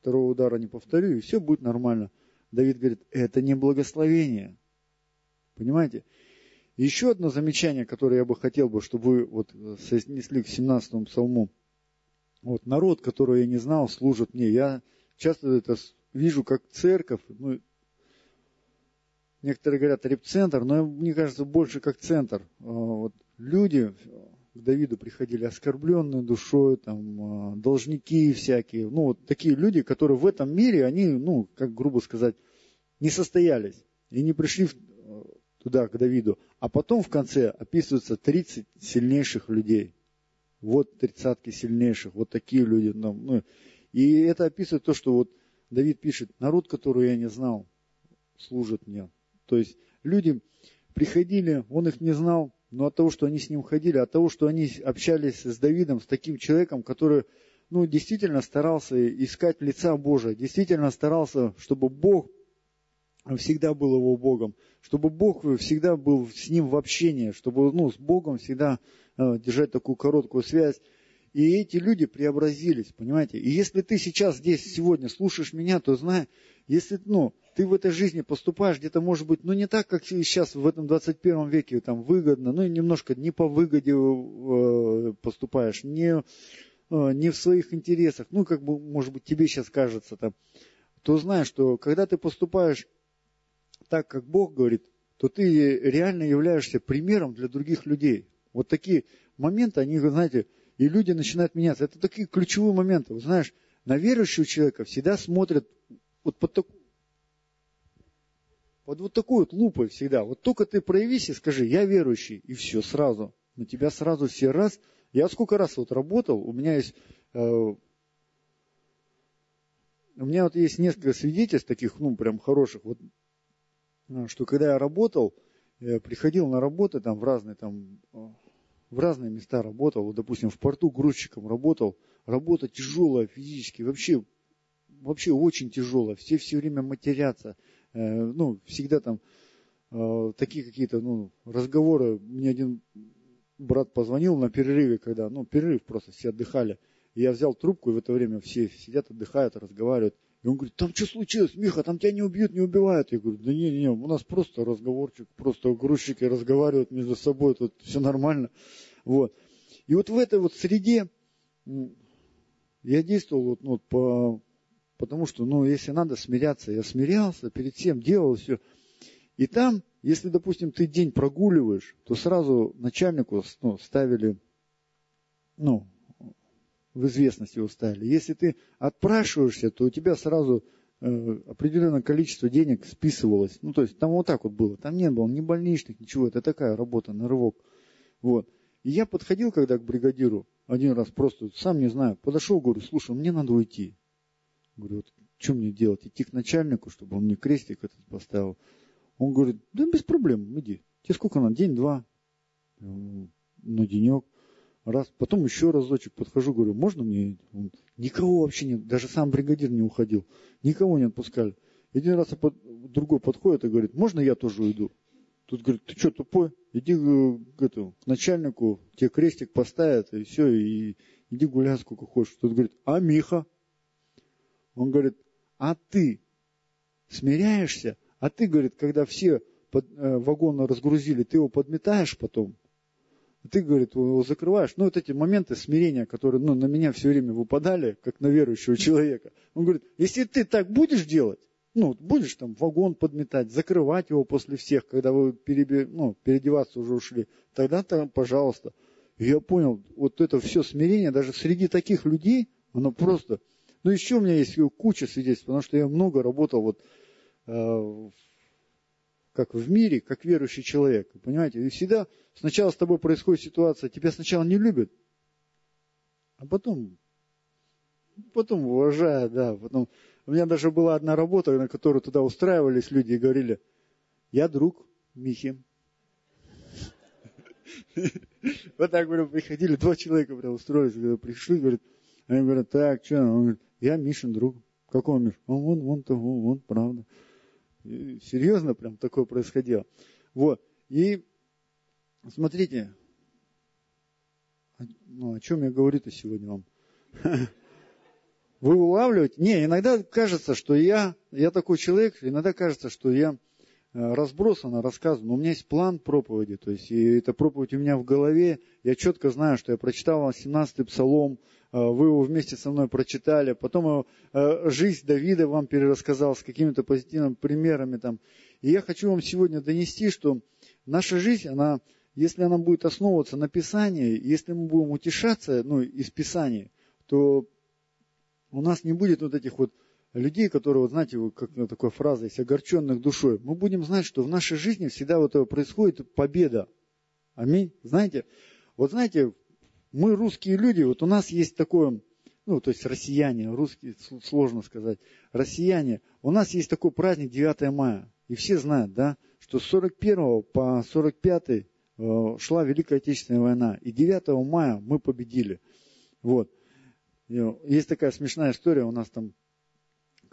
S1: второго удара не повторю, и все будет нормально. Давид говорит, это не благословение. Понимаете? Еще одно замечание, которое я бы хотел бы, чтобы вы вот соотнесли к 17 псалму. Вот народ, которого я не знал, служит мне. Я часто это вижу как церковь, ну, некоторые говорят репцентр, но мне кажется больше как центр. А, вот люди к Давиду приходили оскорбленные душой, там, а, должники всякие, ну, вот такие люди, которые в этом мире, они, ну, как грубо сказать, не состоялись и не пришли туда, к Давиду. А потом в конце описываются 30 сильнейших людей. Вот тридцатки сильнейших, вот такие люди. Ну, и это описывает то, что вот Давид пишет, народ, который я не знал, служит мне. То есть люди приходили, он их не знал, но от того, что они с ним ходили, от того, что они общались с Давидом, с таким человеком, который ну, действительно старался искать лица Божия, действительно старался, чтобы Бог всегда был его Богом, чтобы Бог всегда был с ним в общении, чтобы ну, с Богом всегда э, держать такую короткую связь. И эти люди преобразились, понимаете? И если ты сейчас здесь, сегодня слушаешь меня, то знай, если ну, ты в этой жизни поступаешь где-то, может быть, ну не так, как сейчас в этом 21 веке, там выгодно, ну немножко не по выгоде э, поступаешь, не, э, не в своих интересах, ну как бы, может быть, тебе сейчас кажется, там, то знай, что когда ты поступаешь так, как Бог говорит, то ты реально являешься примером для других людей. Вот такие моменты, они, знаете, и люди начинают меняться. Это такие ключевые моменты. Вот знаешь, на верующего человека всегда смотрят вот под такую под вот такой вот лупой всегда. Вот только ты проявись и скажи, я верующий, и все, сразу. На тебя сразу все раз. Я сколько раз вот работал, у меня есть, э, у меня вот есть несколько свидетельств таких, ну, прям хороших. Вот, э, что когда я работал, я приходил на работу там в разные там э, в разные места работал, вот, допустим, в порту грузчиком работал, работа тяжелая физически, вообще, вообще очень тяжелая, все все время матерятся, э, ну, всегда там э, такие какие-то, ну, разговоры, мне один брат позвонил на перерыве, когда, ну, перерыв просто, все отдыхали, и я взял трубку, и в это время все сидят, отдыхают, разговаривают, и он говорит, там что случилось, Миха, там тебя не убьют, не убивают. Я говорю, да не, не, у нас просто разговорчик, просто грузчики разговаривают между собой, тут все нормально. Вот. И вот в этой вот среде я действовал вот, ну, по, потому что, ну, если надо смиряться, я смирялся, перед всем делал все. И там, если, допустим, ты день прогуливаешь, то сразу начальнику ну, ставили, ну, в известность его ставили. Если ты отпрашиваешься, то у тебя сразу э, определенное количество денег списывалось. Ну, то есть там вот так вот было. Там не было ни больничных, ничего. Это такая работа на рывок. Вот. И я подходил когда к бригадиру, один раз просто, сам не знаю, подошел, говорю, слушай, мне надо уйти. Говорю, вот что мне делать? Идти к начальнику, чтобы он мне крестик этот поставил. Он говорит, да без проблем, иди. Тебе сколько надо? День-два. На денек. Раз, потом еще разочек подхожу, говорю, можно мне? Он, никого вообще нет, даже сам бригадир не уходил, никого не отпускали. Один раз другой подходит и говорит, можно я тоже уйду? Тут говорит, ты что, тупой? Иди э, к, этому, к начальнику, тебе крестик поставят, и все, и иди гуляй сколько хочешь. Тут говорит, а Миха? Он говорит, а ты смиряешься? А ты, говорит, когда все под, э, вагоны разгрузили, ты его подметаешь потом? ты, говорит, его закрываешь. Ну, вот эти моменты смирения, которые ну, на меня все время выпадали, как на верующего человека. Он говорит, если ты так будешь делать, ну, будешь там вагон подметать, закрывать его после всех, когда вы переби, ну, переодеваться уже ушли, тогда там, пожалуйста. И я понял, вот это все смирение, даже среди таких людей, оно просто... Ну, еще у меня есть куча свидетельств, потому что я много работал вот э, как в мире, как верующий человек. Понимаете? И всегда сначала с тобой происходит ситуация, тебя сначала не любят, а потом, потом уважают, да. Потом. У меня даже была одна работа, на которую туда устраивались люди и говорили, я друг Михи. [LAUGHS] Вот так, говорю, приходили, два человека прям устроились, когда пришли, говорят, они говорят, так, что? Он говорит, я Мишин друг. Какой Миш? Он, вон, вон, вон, вон, правда серьезно прям такое происходило. Вот. И смотрите, ну, о чем я говорю-то сегодня вам? [LAUGHS] Вы улавливаете? Не, иногда кажется, что я, я такой человек, иногда кажется, что я э, разбросанно рассказываю, но у меня есть план проповеди, то есть и эта проповедь у меня в голове, я четко знаю, что я прочитал вам 17-й псалом, Э, вы его вместе со мной прочитали, потом э, жизнь Давида вам перерассказал с какими-то позитивными примерами там. И я хочу вам сегодня донести, что наша жизнь, она, если она будет основываться на Писании, если мы будем утешаться ну, из Писания, то у нас не будет вот этих вот людей, которые, вот знаете, вот как ну, такая фраза есть, огорченных душой. Мы будем знать, что в нашей жизни всегда вот происходит победа. Аминь. Знаете, вот знаете, мы русские люди, вот у нас есть такое, ну, то есть россияне, русские, сложно сказать, россияне, у нас есть такой праздник 9 мая, и все знают, да, что с 41 по 45 э, шла Великая Отечественная война, и 9 мая мы победили. Вот. Есть такая смешная история, у нас там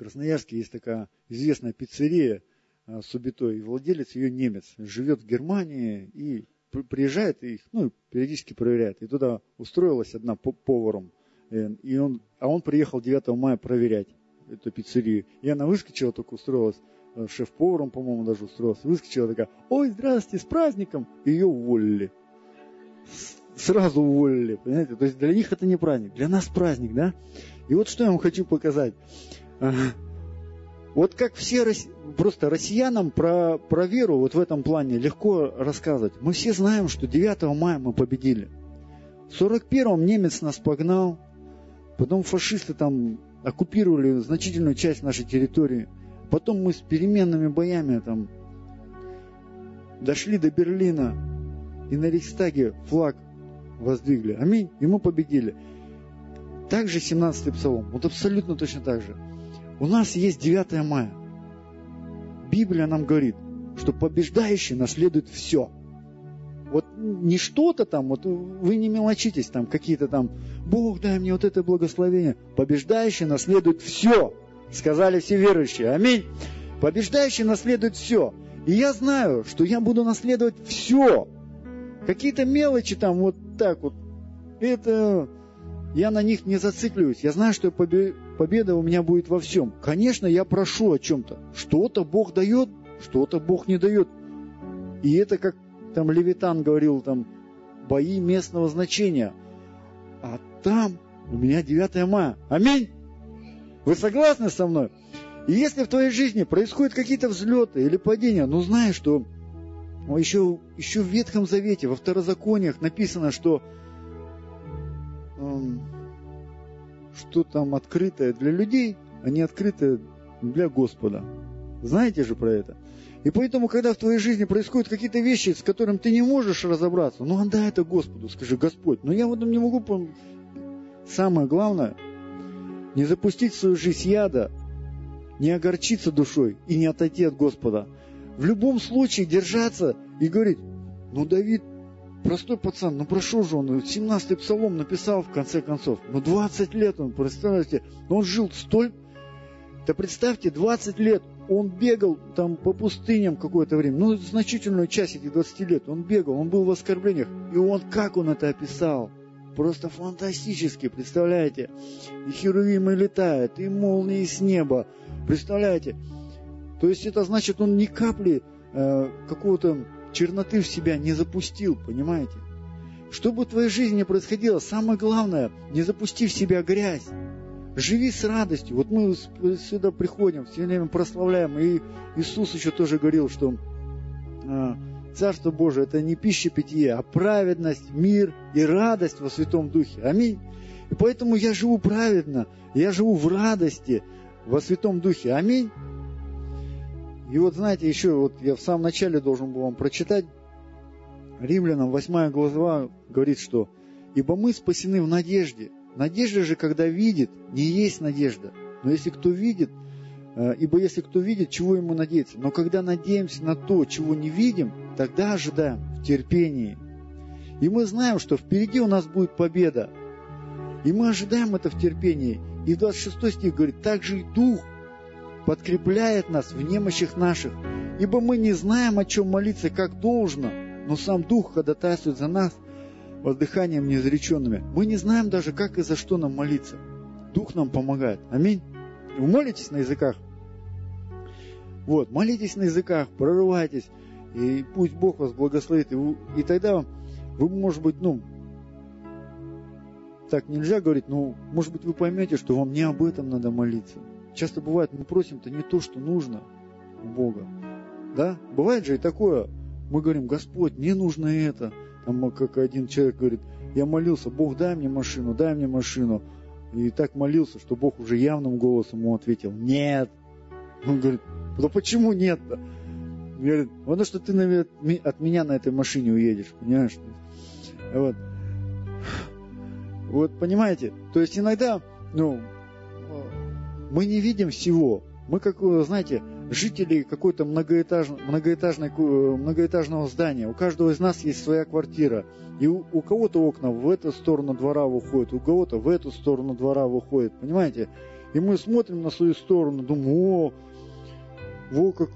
S1: Красноярске есть такая известная пиццерия э, Субитой, и владелец ее немец, живет в Германии и приезжает и их, ну, периодически проверяет. И туда устроилась одна поваром. Э, и он, а он приехал 9 мая проверять эту пиццерию. И она выскочила, только устроилась э, шеф-поваром, по-моему, даже устроилась. Выскочила такая, ой, здравствуйте, с праздником! И ее уволили. Сразу уволили, понимаете? То есть для них это не праздник, для нас праздник, да? И вот что я вам хочу показать. Вот как все просто россиянам про, про веру вот в этом плане легко рассказывать. Мы все знаем, что 9 мая мы победили. В 41-м немец нас погнал, потом фашисты там оккупировали значительную часть нашей территории. Потом мы с переменными боями там дошли до Берлина и на Рейхстаге флаг воздвигли. Аминь. И мы победили. Также 17-й псалом. Вот абсолютно точно так же. У нас есть 9 мая. Библия нам говорит, что побеждающий наследует все. Вот не что-то там, вот вы не мелочитесь там, какие-то там, Бог дай мне вот это благословение. Побеждающий наследует все. Сказали все верующие. Аминь. Побеждающий наследует все. И я знаю, что я буду наследовать все. Какие-то мелочи там вот так вот. Это я на них не зацикливаюсь. Я знаю, что победа у меня будет во всем. Конечно, я прошу о чем-то. Что-то Бог дает, что-то Бог не дает. И это, как там Левитан говорил, там, бои местного значения. А там у меня 9 мая. Аминь. Вы согласны со мной? И если в твоей жизни происходят какие-то взлеты или падения, ну знаешь, что еще, еще в Ветхом Завете, во Второзакониях написано, что что там открытое для людей, а не открытое для Господа. Знаете же про это? И поэтому, когда в твоей жизни происходят какие-то вещи, с которыми ты не можешь разобраться, ну отдай это Господу, скажи, Господь, но я в этом не могу помнить. Самое главное, не запустить в свою жизнь яда, не огорчиться душой и не отойти от Господа. В любом случае держаться и говорить, ну Давид простой пацан, ну прошел же он, 17-й псалом написал в конце концов. Ну 20 лет он, представляете, он жил столь... Да представьте, 20 лет он бегал там по пустыням какое-то время, ну значительную часть этих 20 лет он бегал, он был в оскорблениях. И он, как он это описал? Просто фантастически, представляете? И херувимы летают, и молнии с неба, представляете? То есть это значит, он ни капли э, какого-то черноты в себя не запустил, понимаете? Что бы в твоей жизни ни происходило, самое главное, не запусти в себя грязь. Живи с радостью. Вот мы сюда приходим, все время прославляем. И Иисус еще тоже говорил, что а, Царство Божие это не пища питье, а праведность, мир и радость во Святом Духе. Аминь. И поэтому я живу праведно, я живу в радости во Святом Духе. Аминь. И вот знаете, еще вот я в самом начале должен был вам прочитать. Римлянам 8 глава говорит, что «Ибо мы спасены в надежде». Надежда же, когда видит, не есть надежда. Но если кто видит, э, ибо если кто видит, чего ему надеяться? Но когда надеемся на то, чего не видим, тогда ожидаем в терпении. И мы знаем, что впереди у нас будет победа. И мы ожидаем это в терпении. И 26 стих говорит, также и Дух подкрепляет нас в немощах наших, ибо мы не знаем, о чем молиться, как должно, но сам Дух ходатайствует за нас воздыханием неизреченными. Мы не знаем даже, как и за что нам молиться. Дух нам помогает. Аминь. Вы молитесь на языках? Вот, молитесь на языках, прорывайтесь, и пусть Бог вас благословит. И, вы, и тогда вы, может быть, ну, так нельзя говорить, но, может быть, вы поймете, что вам не об этом надо молиться. Часто бывает, мы просим-то не то, что нужно у Бога. Да? Бывает же и такое. Мы говорим, Господь, мне нужно это. Там, как один человек говорит, я молился, Бог, дай мне машину, дай мне машину. И так молился, что Бог уже явным голосом ему ответил, нет. Он говорит, да почему нет-то? Говорит, потому что ты от меня на этой машине уедешь, понимаешь? Вот. Вот понимаете? То есть иногда, ну, мы не видим всего. Мы, как, знаете, жители какой-то многоэтаж, многоэтажной, многоэтажного здания. У каждого из нас есть своя квартира. И у, у кого-то окна в эту сторону двора выходят, у кого-то в эту сторону двора выходят. Понимаете? И мы смотрим на свою сторону, думаем, о, во как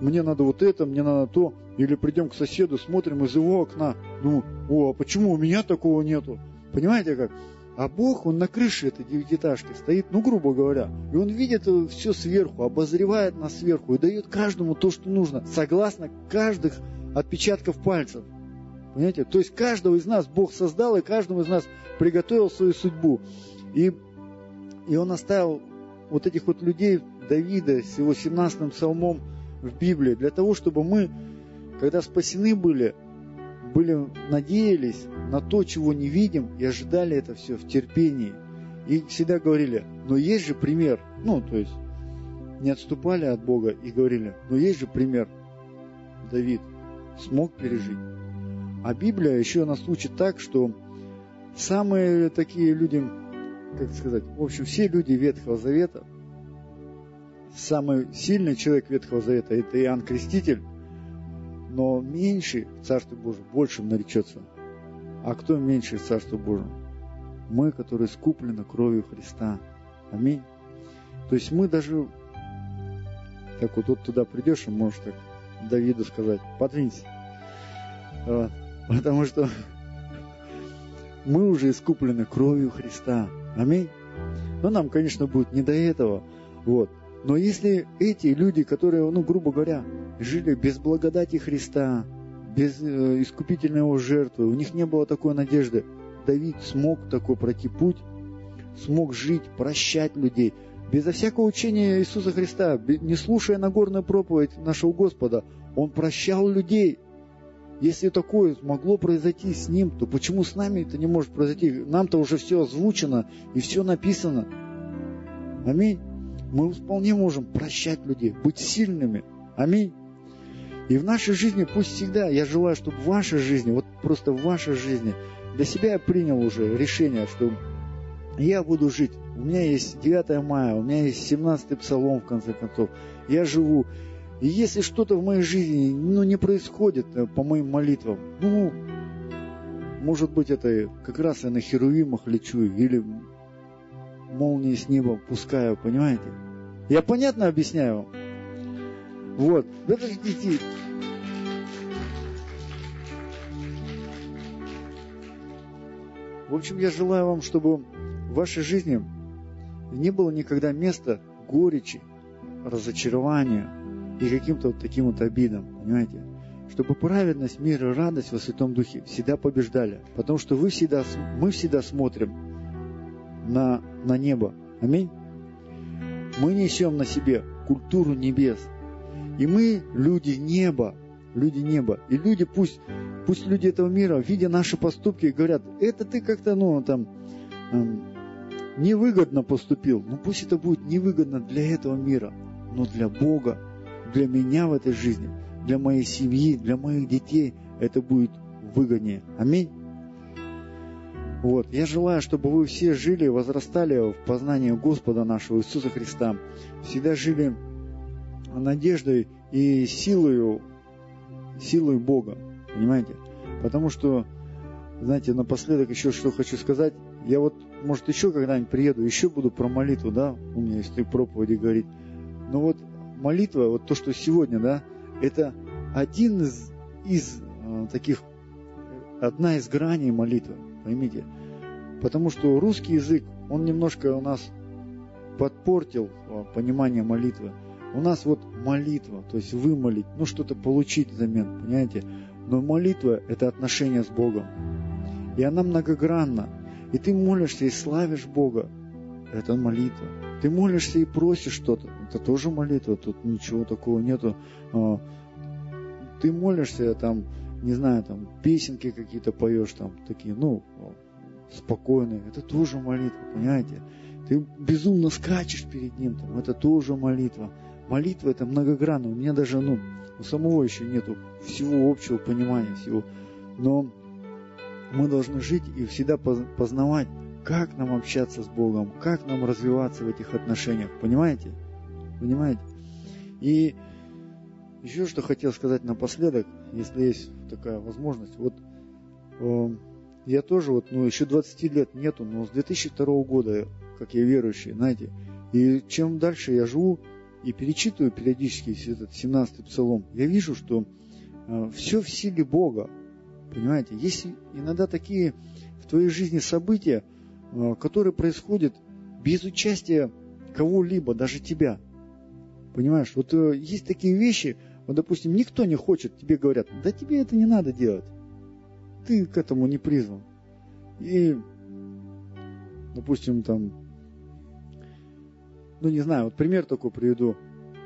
S1: мне надо вот это, мне надо то. Или придем к соседу, смотрим из его окна, думаем, о, а почему у меня такого нету? Понимаете как? А Бог, Он на крыше этой девятиэтажки стоит, ну, грубо говоря, и Он видит все сверху, обозревает нас сверху и дает каждому то, что нужно, согласно каждых отпечатков пальцев. Понимаете? То есть каждого из нас Бог создал, и каждому из нас приготовил свою судьбу. И, и Он оставил вот этих вот людей, Давида, с его 17-м псалмом в Библии, для того, чтобы мы, когда спасены были, были, надеялись на то, чего не видим, и ожидали это все в терпении. И всегда говорили, но есть же пример. Ну, то есть, не отступали от Бога и говорили, но есть же пример. Давид смог пережить. А Библия еще нас учит так, что самые такие люди, как сказать, в общем, все люди Ветхого Завета, самый сильный человек Ветхого Завета – это Иоанн Креститель, но меньше в Царстве Божьем большим наречется. А кто меньше в Царстве Божьем? Мы, которые скуплены кровью Христа. Аминь. То есть мы даже, так вот, вот туда придешь, и можешь так Давиду сказать, подвинься. Вот. Потому что мы уже искуплены кровью Христа. Аминь. Но нам, конечно, будет не до этого. Вот. Но если эти люди, которые, ну, грубо говоря, жили без благодати Христа, без э, искупительной его жертвы, у них не было такой надежды, Давид смог такой пройти путь, смог жить, прощать людей, безо всякого учения Иисуса Христа, не слушая Нагорную проповедь нашего Господа, он прощал людей. Если такое могло произойти с ним, то почему с нами это не может произойти? Нам-то уже все озвучено и все написано. Аминь мы вполне можем прощать людей, быть сильными. Аминь. И в нашей жизни пусть всегда, я желаю, чтобы в вашей жизни, вот просто в вашей жизни, для себя я принял уже решение, что я буду жить. У меня есть 9 мая, у меня есть 17 псалом, в конце концов. Я живу. И если что-то в моей жизни ну, не происходит э, по моим молитвам, ну, может быть, это как раз я на херувимах лечу или молнии с неба пускаю, понимаете? Я понятно объясняю вам? Вот, подождите. В общем, я желаю вам, чтобы в вашей жизни не было никогда места горечи, разочарования и каким-то вот таким вот обидам, понимаете? Чтобы праведность, мир и радость во Святом Духе всегда побеждали. Потому что вы всегда, мы всегда смотрим на, на небо. Аминь. Мы несем на себе культуру небес. И мы люди неба, люди неба. И люди, пусть, пусть люди этого мира, видя наши поступки, говорят, это ты как-то, ну, там, эм, невыгодно поступил. Ну, пусть это будет невыгодно для этого мира, но для Бога, для меня в этой жизни, для моей семьи, для моих детей это будет выгоднее. Аминь. Вот. Я желаю, чтобы вы все жили, возрастали в познании Господа нашего Иисуса Христа. Всегда жили надеждой и силою, силой Бога. Понимаете? Потому что, знаете, напоследок еще что хочу сказать. Я вот, может, еще когда-нибудь приеду, еще буду про молитву, да, у меня есть проповеди говорить. Но вот молитва, вот то, что сегодня, да, это один из, из э, таких, одна из граней молитвы поймите. Потому что русский язык, он немножко у нас подпортил а, понимание молитвы. У нас вот молитва, то есть вымолить, ну что-то получить взамен, понимаете? Но молитва – это отношение с Богом. И она многогранна. И ты молишься и славишь Бога. Это молитва. Ты молишься и просишь что-то. Это тоже молитва. Тут ничего такого нету. А, ты молишься там, не знаю, там, песенки какие-то поешь, там, такие, ну, спокойные, это тоже молитва, понимаете? Ты безумно скачешь перед ним, там, это тоже молитва. Молитва это многогранно. У меня даже, ну, у самого еще нету всего общего понимания, всего. Но мы должны жить и всегда познавать, как нам общаться с Богом, как нам развиваться в этих отношениях. Понимаете? Понимаете? И еще что хотел сказать напоследок, если есть такая возможность. Вот э, я тоже, вот, ну, еще 20 лет нету, но с 2002 года, как я верующий, знаете, и чем дальше я живу и перечитываю периодически этот 17-й псалом, я вижу, что э, все в силе Бога. Понимаете, есть иногда такие в твоей жизни события, э, которые происходят без участия кого-либо, даже тебя. Понимаешь, вот э, есть такие вещи, вот, допустим, никто не хочет, тебе говорят, да тебе это не надо делать. Ты к этому не призван. И, допустим, там, ну не знаю, вот пример такой приведу.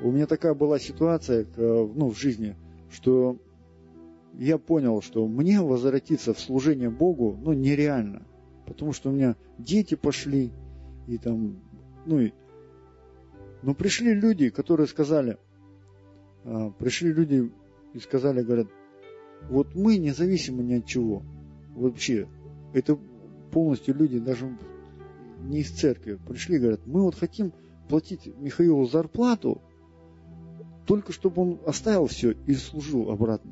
S1: У меня такая была ситуация, ну, в жизни, что я понял, что мне возвратиться в служение Богу, ну, нереально. Потому что у меня дети пошли, и там, ну, и, но пришли люди, которые сказали, а, пришли люди и сказали, говорят, вот мы независимо ни от чего. Вообще, это полностью люди даже не из церкви. Пришли говорят, мы вот хотим платить Михаилу зарплату, только чтобы он оставил все и служил обратно.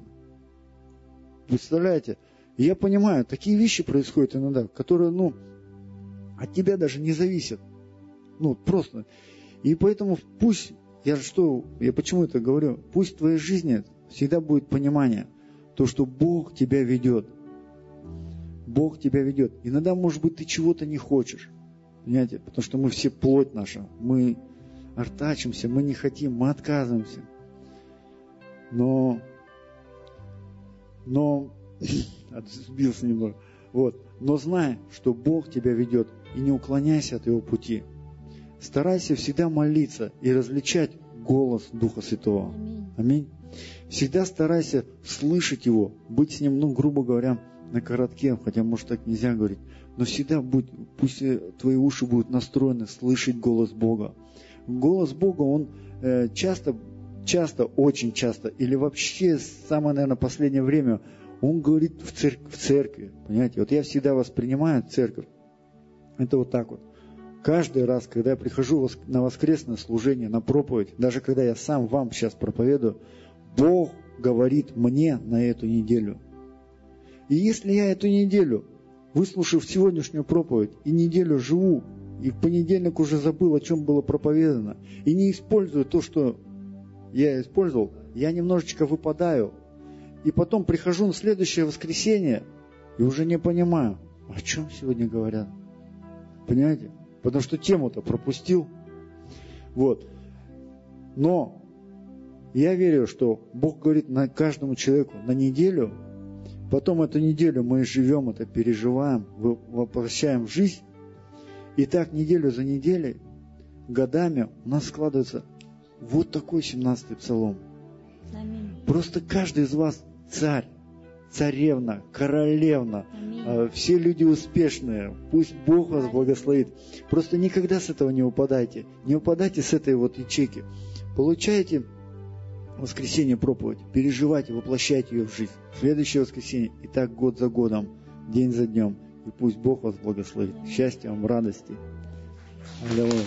S1: Представляете? Я понимаю, такие вещи происходят иногда, которые, ну, от тебя даже не зависят. Ну, просто. И поэтому пусть я что, я почему это говорю? Пусть в твоей жизни всегда будет понимание, то, что Бог тебя ведет. Бог тебя ведет. Иногда, может быть, ты чего-то не хочешь. Понимаете? Потому что мы все плоть наша. Мы артачимся, мы не хотим, мы отказываемся. Но, но, [LAUGHS] сбился немного. Вот. Но знай, что Бог тебя ведет, и не уклоняйся от Его пути. Старайся всегда молиться и различать голос Духа Святого. Аминь. Всегда старайся слышать Его, быть с Ним, ну, грубо говоря, на коротке, хотя, может, так нельзя говорить, но всегда будь, пусть э, твои уши будут настроены слышать голос Бога. Голос Бога, он э, часто, часто, очень часто, или вообще самое, наверное, последнее время, он говорит в, церк- в церкви, понимаете? Вот я всегда воспринимаю церковь, это вот так вот. Каждый раз, когда я прихожу на воскресное служение, на проповедь, даже когда я сам вам сейчас проповедую, Бог говорит мне на эту неделю. И если я эту неделю, выслушав сегодняшнюю проповедь, и неделю живу, и в понедельник уже забыл, о чем было проповедано, и не использую то, что я использовал, я немножечко выпадаю, и потом прихожу на следующее воскресенье, и уже не понимаю, о чем сегодня говорят. Понимаете? Потому что тему-то пропустил. Вот. Но я верю, что Бог говорит на каждому человеку на неделю, потом эту неделю мы живем, это переживаем, воплощаем в жизнь, и так неделю за неделей, годами у нас складывается вот такой 17-й псалом. Аминь. Просто каждый из вас царь, царевна, королевна, Аминь. А, все люди успешные, пусть Бог вас благословит. Просто никогда с этого не упадайте, не упадайте с этой вот ячейки. Получайте воскресенье проповедь, переживайте, воплощайте ее в жизнь. Следующее воскресенье, и так год за годом, день за днем. И пусть Бог вас благословит. Счастья вам, радости. Аллилуйя.